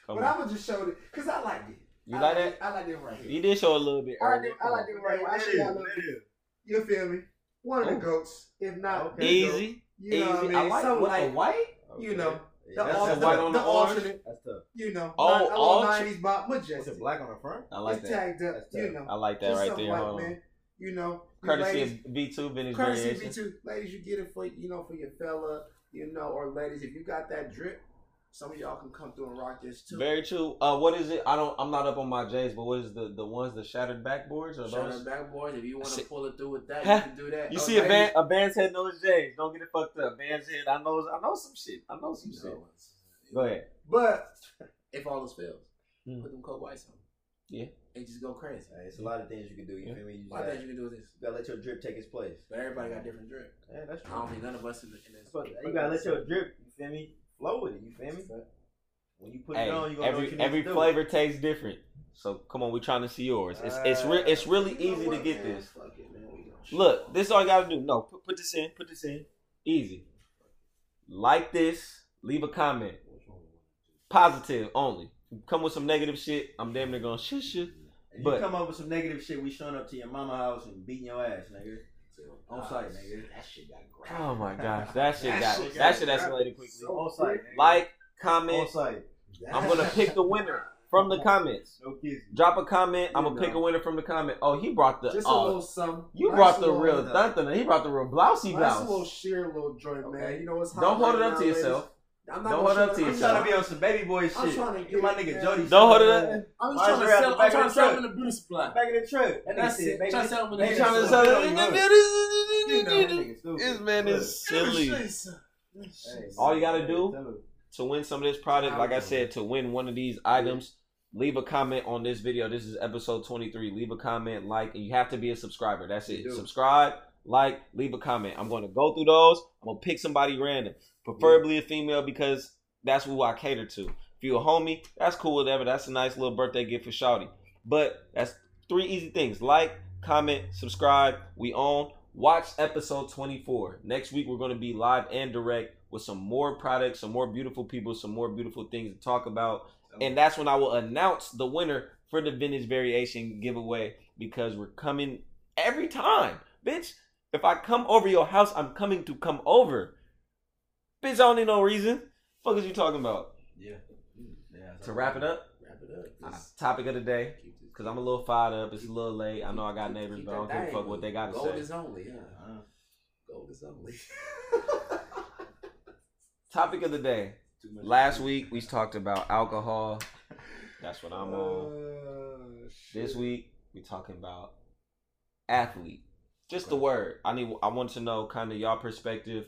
Come but on. I'm gonna just show it because I like it. You I like it- that? I like it right here. You did show a little bit. I like earlier. I like it right here. I should got a little bit. You feel me? One of the Oh. goats, if not Okay. Easy, goat. You easy. know what I mean? I like Something what like the white. you know, Yeah, the, that's, alternate, that's white on the the orange? alternate. That's tough. You know, Oh, not a little ultra- '90s bop, What's majestic. it black on the front? I like it's that. tagged up. That's You know, I like that right there. white, Hold on. Man. You know, you Courtesy ladies, of V2 Vintage courtesy Variation. of V2. Ladies, you get it for you know for your fella, you know, or ladies, if you got that drip, some of y'all can come through and rock this too. Very true. Uh, what is it? I don't. I'm not up on my J's, but what is the the ones the shattered backboards or Shout those? out back boys. If you want to pull it through with that, you can do that. You Oh, see a band a band's head knows J's. Don't get it fucked up. Band's head. I know. I know some shit. I know some you shit. know, Go ahead. But if all else fails, Hmm. put them cold whites on. Yeah. And just go crazy. Hey, it's a lot of things you can do. You Yeah. feel me? You just Why gotta, things you can do with this? you gotta let your drip take its place. But everybody got different drip. Yeah, that's true. I don't think none of us in, the, in this. But you gotta let your drip. You feel me? Flow with it. You feel me? When you put Hey, it on, you gonna know what every need every to do. flavor tastes different. So come on, we're trying to see yours. It's it's re- it's uh, really You know easy to get man? this. Fuck it, man. We. Look, this is all you gotta do. No, put, put this in. Put this in. Easy. Like this. Leave a comment. Positive only. Come with some negative shit. I'm damn near gonna shush you. If But- you come up with some negative shit, we showing up to your mama house and beating your ass, nigga. On site, nigga. That shit got grabbed. Oh my gosh, that shit That got shit that shit escalated quickly. so On site, nigga. Like, on comment. site. I'm gonna pick the winner from the comments. No kissing. Drop a comment. I'm gonna pick a winner from the comment. Oh, he brought the. Just a oh, little something. you Nice brought the real thun He brought the real blousey Nice little blouse. sheer little joint, man. Okay. You know what's hot Don't hold it up to ladies? yourself. I'm not Don't gonna hold it up to I'm I'm trying to be on some baby boy shit. I'm trying to Get get my nigga man. Jody. Don't hold it up. I'm just trying to sell. I'm back trying of to the sell truck? them in the beauty supply. Back in the truck. And that's it. baby, Trying to sell them in the He beauty trying to supply. sell it. You know, This man is silly. All you gotta do to win some of this product, like I said, to win one of these items, leave a comment on this video. This is episode 23. Leave a comment, like, and you have to be a subscriber. That's it. Subscribe, like, leave a comment. I'm going to go through those. I'm going to pick somebody random, preferably a female because that's who I cater to. If you a homie, that's cool, whatever. That's a nice little birthday gift for Shawty. But that's three easy things. Like, comment, subscribe. We own. Watch episode 24. Next week, we're going to be live and direct with some more products, some more beautiful people, some more beautiful things to talk about. And that's when I will announce the winner for the vintage variation giveaway because we're coming every time. Bitch, if I come over your house, I'm coming to come over. Bitch, I don't need no reason. Fuck is you talking about? Yeah. Yeah, To wrap it up, Wrap it up. uh, topic of the day. Cause I'm a little fired up. It's a little late. I know I got neighbors, but I don't give a fuck what they got to Gold say. is only, yeah. Gold is only. Topic of the day. Last week we talked about alcohol. That's what I'm on. Uh, This week we talking about athlete. Just the word. I need. I want to know kind of y'all perspective.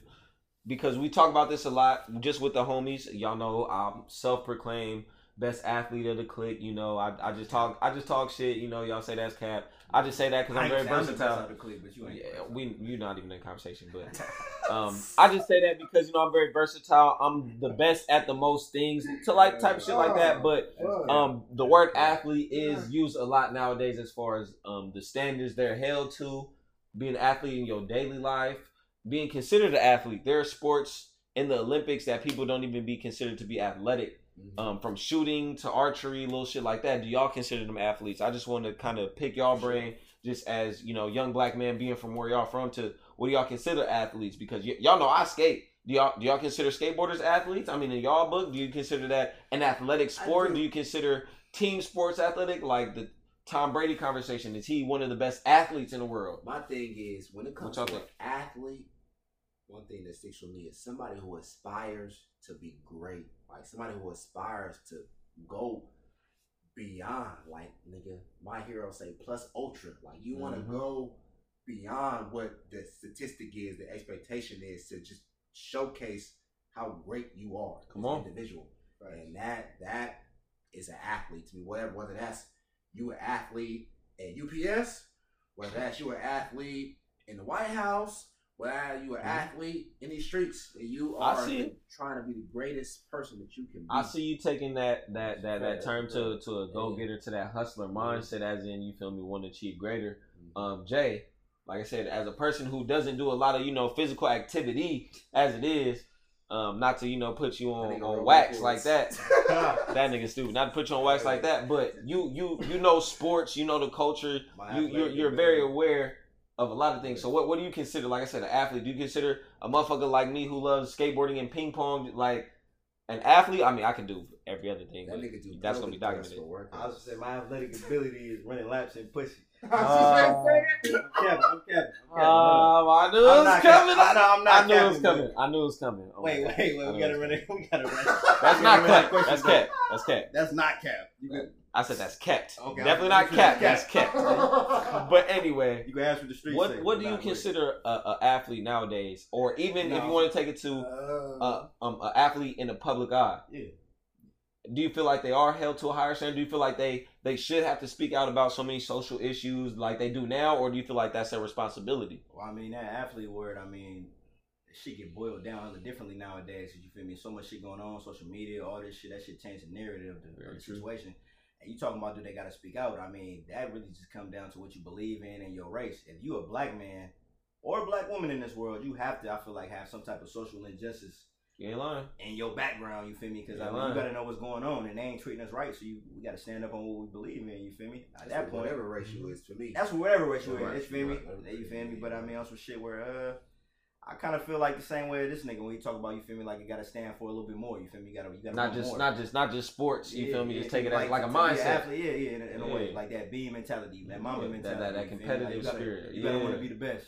Because we talk about this a lot just with the homies. Y'all know I'm self-proclaimed best athlete of the clique. You know, I, I just talk I just talk shit. You know, y'all say that's cap. I just say that because I'm very versatile. Clique, yeah, we you're not even in conversation, but um, I just say that because you know I'm very versatile. I'm the best at the most things to like type of shit like that. But um, the word athlete is used a lot nowadays as far as um the standards they're held to. Being an athlete in your daily life, being considered an athlete. There are sports in the Olympics that people don't even be considered to be athletic Mm-hmm. Um, from shooting to archery, little shit like that. Do y'all consider them athletes? I just want to kind of pick y'all brain, just as you know, young black man being from where y'all from. To what do y'all consider athletes? Because y- y'all know I skate. Do y'all do y'all consider skateboarders athletes? I mean, in y'all book, do you consider that an athletic sport? Do. do you consider team sports athletic? Like the Tom Brady conversation, is he one of the best athletes in the world? My thing is when it comes to athlete, one thing that sticks with me is somebody who aspires to be great. Like somebody who aspires to go beyond. Like nigga, my hero say plus ultra. Like you want to mm-hmm. go beyond what the statistic is, the expectation is to just showcase how great you are Come as on. an individual. Right. And that that is an athlete to me. Whatever whether that's you an athlete at UPS, whether that's you an athlete in the White House, where you an mm-hmm. athlete in these streets, and you are trying to be the greatest person that you can be. I see you taking that that that, that term to to a go getter to that hustler mindset, as in you feel me, want to achieve greater. Mm-hmm. Um, Jay, like I said, as a person who doesn't do a lot of you know physical activity as it is. Um, not to you know put you on, on wax like that. that nigga stupid. Not to put you on wax like that, but you you you know sports, you know the culture. you you're, you're very aware of a lot of things. So what what do you consider? Like I said, an athlete. Do you consider a motherfucker like me who loves skateboarding and ping pong like an athlete? I mean, I can do every other thing. That nigga do that's gonna be documented. I was gonna say my athletic ability is running laps and pushing. Uh, I'm Kevin. I'm Kevin. Um, I knew it was coming. I, know, I'm not I knew it was coming. I knew it was coming. Oh wait, wait, wait. We gotta run it. We gotta run it. That's not cap. That's cap. That's cap. That's not cap. You I said that's kept. Okay, Definitely not kept. That's kept. but anyway, you can ask for the street. What What do you consider a, a, athlete nowadays, or even no. if you want to take it to uh, uh, um, an athlete in the public eye? Yeah. Do you feel like they are held to a higher standard? Do you feel like they they should have to speak out about so many social issues like they do now, or do you feel like that's their responsibility? Well, I mean that athlete word. I mean shit get boiled down a little differently nowadays. Cause You feel me? So much shit going on, social media, all this shit. That shit changed the narrative of the, of the situation. And you talking about do they got to speak out? I mean, that really just come down to what you believe in and your race. If you a black man or a black woman in this world, you have to, I feel like, have some type of social injustice. You ain't lying. In your background, you feel me? Because I mean, you gotta know what's going on, and they ain't treating us right. So you, we gotta stand up on what we believe in. You feel me? At that point, whatever race you is, for me, that's whatever race you is. You feel me? You feel me? But I mean, on some shit where uh I kind of feel like the same way this nigga when you talk about you feel me like you got to stand for a little bit more. You feel me? You got to you got not just more. not just not just sports. You yeah, feel me? Yeah, just take it like, as like a mindset. Athlete, yeah, yeah, in, in a way like that B mentality, that mama mentality, that, that, that competitive like spirit. You gotta want to be the best.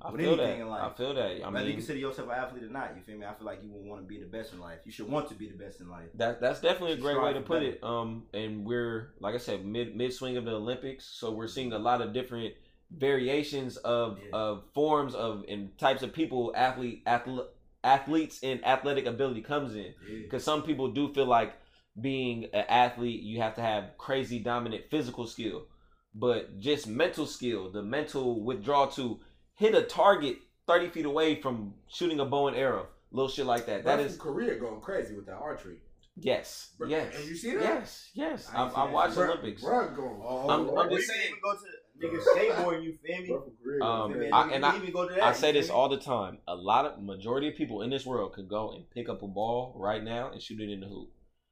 I feel that. I feel that. I Whether mean, you consider yourself an athlete or not, you feel me? I feel like you would want to be the best in life. You should want to be the best in life. That that's definitely a great way to put better. it. Um, and we're like I said, mid mid swing of the Olympics, so we're seeing a lot of different variations of yeah. of forms of and types of people athlete athlete athletes and athletic ability comes in because yeah. some people do feel like being an athlete you have to have crazy dominant physical skill but just mental skill the mental withdrawal to hit a target 30 feet away from shooting a bow and arrow little shit like that that is Korea going crazy with that archery Yes. Yes. And you see that? Yes. Yes. I, I, I watch Olympics. Bro, going. Oh, I'm, oh, I'm oh, just saying. Go to, nigga skateboarding, you feel me? Um, I, and I, I say this all the time. A lot of majority of people in this world could go and pick up a ball right now and shoot it in the hoop.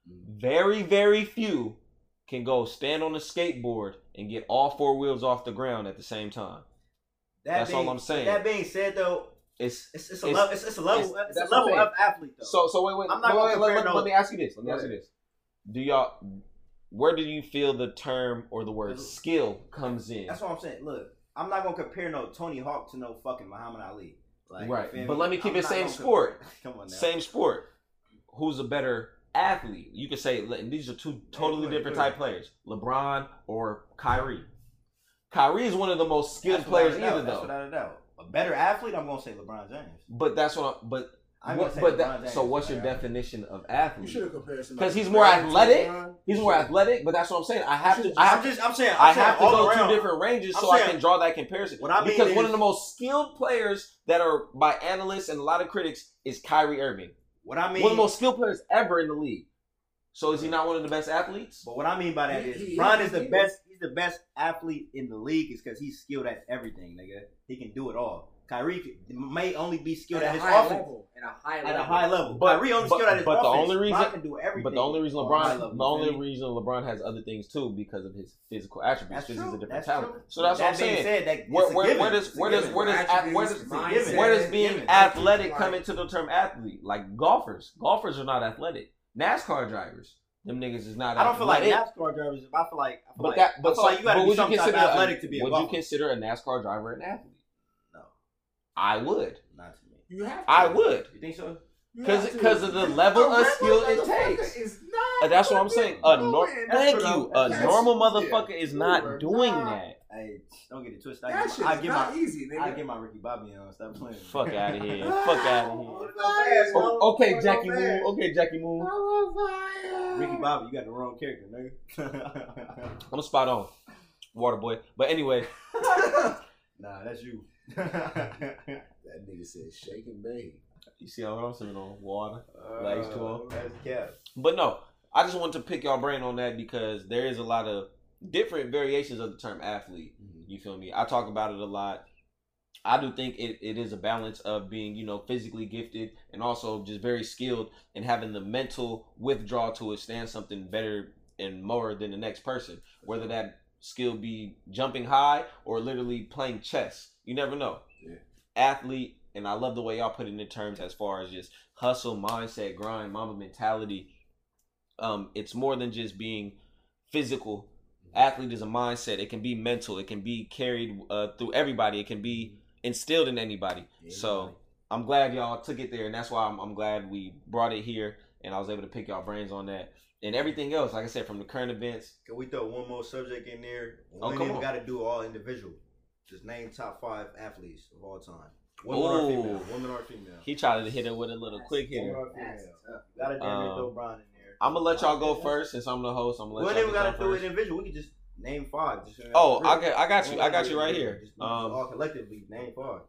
Mm-hmm. Very, very few can go stand on a skateboard and get all four wheels off the ground at the same time. That That's being, all I'm saying. That being said, though, it's it's, it's a level it's, it's, a level it's, it's a level of athlete though. So so wait wait I'm not wait, wait, let, let, let, me ask you this. Let me ask you this. Do y'all where do you feel the term or the word skill comes in? That's what I'm saying. Look, I'm not gonna compare no Tony Hawk to no fucking Muhammad Ali. Like, right, but let me keep I'm it same sport. Come on, now. same sport. Who's a better athlete? You could say these are two totally hey, different type players: LeBron or Kyrie. Kyrie is one of the most skilled players either, though. That's without a doubt. A better athlete, I'm gonna say LeBron James. But that's what. I'm, but What, but that, so what's your definition of athlete? You should have compared Because he's more athletic. He's more athletic, but that's what I'm saying. I have to. I have I'm just. I'm saying. I I'm saying have to go around. two different ranges I'm so I can draw that comparison. What I mean because one of the most skilled players that are by analysts and a lot of critics is Kyrie Irving. What I mean. one of the most skilled players ever in the league. So is he not one of the best athletes? But what I mean by that He- is, he- Bron he- is the he- best. He's the best athlete in the league, is because he's skilled at everything, nigga. He can do it all. Kyrie may only be skilled at, at his high offense level. At a high at level. a high level. But- Kyrie only but- skilled at his but the only reason- Bron can do everything. But the only reason on a high LeBron, level, the only you feel me? reason LeBron has other things too because of his physical attributes. That's true. he's a different That's talent. true. So that's that what I'm saying. Said, that Where, where, where does where does where does where does where does being athletic come into the term athlete? Like golfers, golfers are not athletic. NASCAR drivers, them niggas is not. I don't feel like athletic. NASCAR drivers. I feel like I feel But like, that, but I feel so, like you got to but be would some you type of consider athletic a, to be a Would you consider a NASCAR driver an athlete? No, I would. not to me. You have to. I would. You think so? Because have to. 'cause of the level A of skill it takes. is not That's what I'm saying. A fucking nor- doing thank what you. I'm- A that's- normal yeah. is not You are doing not- that. Hey, don't get it twisted. I That get shit's my, I get not my, easy, nigga. I get my Ricky Bobby on. Stop playing. Fuck out of here. Fuck out of here. Oh, okay, Jackie fast. Moon. Okay, Jackie Moon. I'm on fire. Ricky Bobby, you got the wrong character, nigga. I'm a spot on. Water boy. But anyway, nah, that's you. That nigga said shake and bake. you see how I'm sipping on water. Like, come on. Uh, That's cap. But no, I just want to pick y'all brain on that because there is a lot of different variations of the term athlete. You feel me? I talk about it a lot. I do think it, it is a balance of being, you know, physically gifted and also just very skilled and having the mental withdrawal to withstand something better and more than the next person. Whether that skill be jumping high or literally playing chess. You never know. Yeah. Athlete, and I love the way y'all put it in terms as far as just hustle, mindset, grind, mama mentality. Um, it's more than just being physical. Athlete is a mindset. It can be mental. It can be carried uh, through everybody. It can be instilled in anybody. So I'm glad y'all took it there, and that's why I'm, I'm glad we brought it here, and I was able to pick y'all brains on that. And everything else, like I said, from the current events. Can we throw one more subject in there? Oh, We come on. got to do all individual. Just name top five athletes of all time. Women or Ooh. female. Women or female. He tried to hit it with a little quick Women hitter. female. Got to damn near Um, throw Bron in there. I'm gonna let y'all go first since I'm the host. I'm gonna We let ain't y'all even get got to y'all do it first. individual. We can just name five. Just Oh, I got, I got you. I got you right here. Just Um, all collectively name five.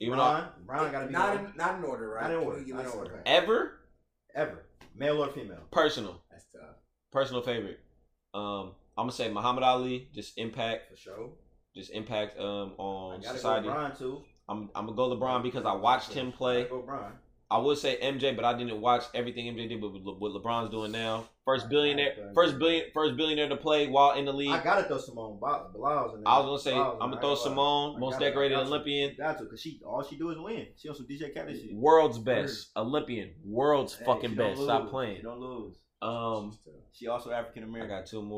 even though Bron, Bron got to be not in, not in order, right? Not in order, Can we not give in order. okay. ever ever, male or female. personal, That's tough. personal favorite. Um, I'm gonna say Muhammad Ali. Just impact, For sure. Just impact um I on society. go. I'm, I'm gonna go LeBron because I watched him play. Go Bron. I would say MJ, but I didn't watch everything MJ did. But Le- what LeBron's doing now, first billionaire, first billion, first billionaire to play while in the league. I gotta throw Simone Biles in there. I was gonna say Biles I'm gonna throw I ain't gonna lie. Simone, most decorated got. Olympian, Got to, cause she all she do is win. She on some DJ Khaled shit. world's best Olympian, world's Hey, fucking best. Stop playing. She don't lose. Um, She also African I American. got two more.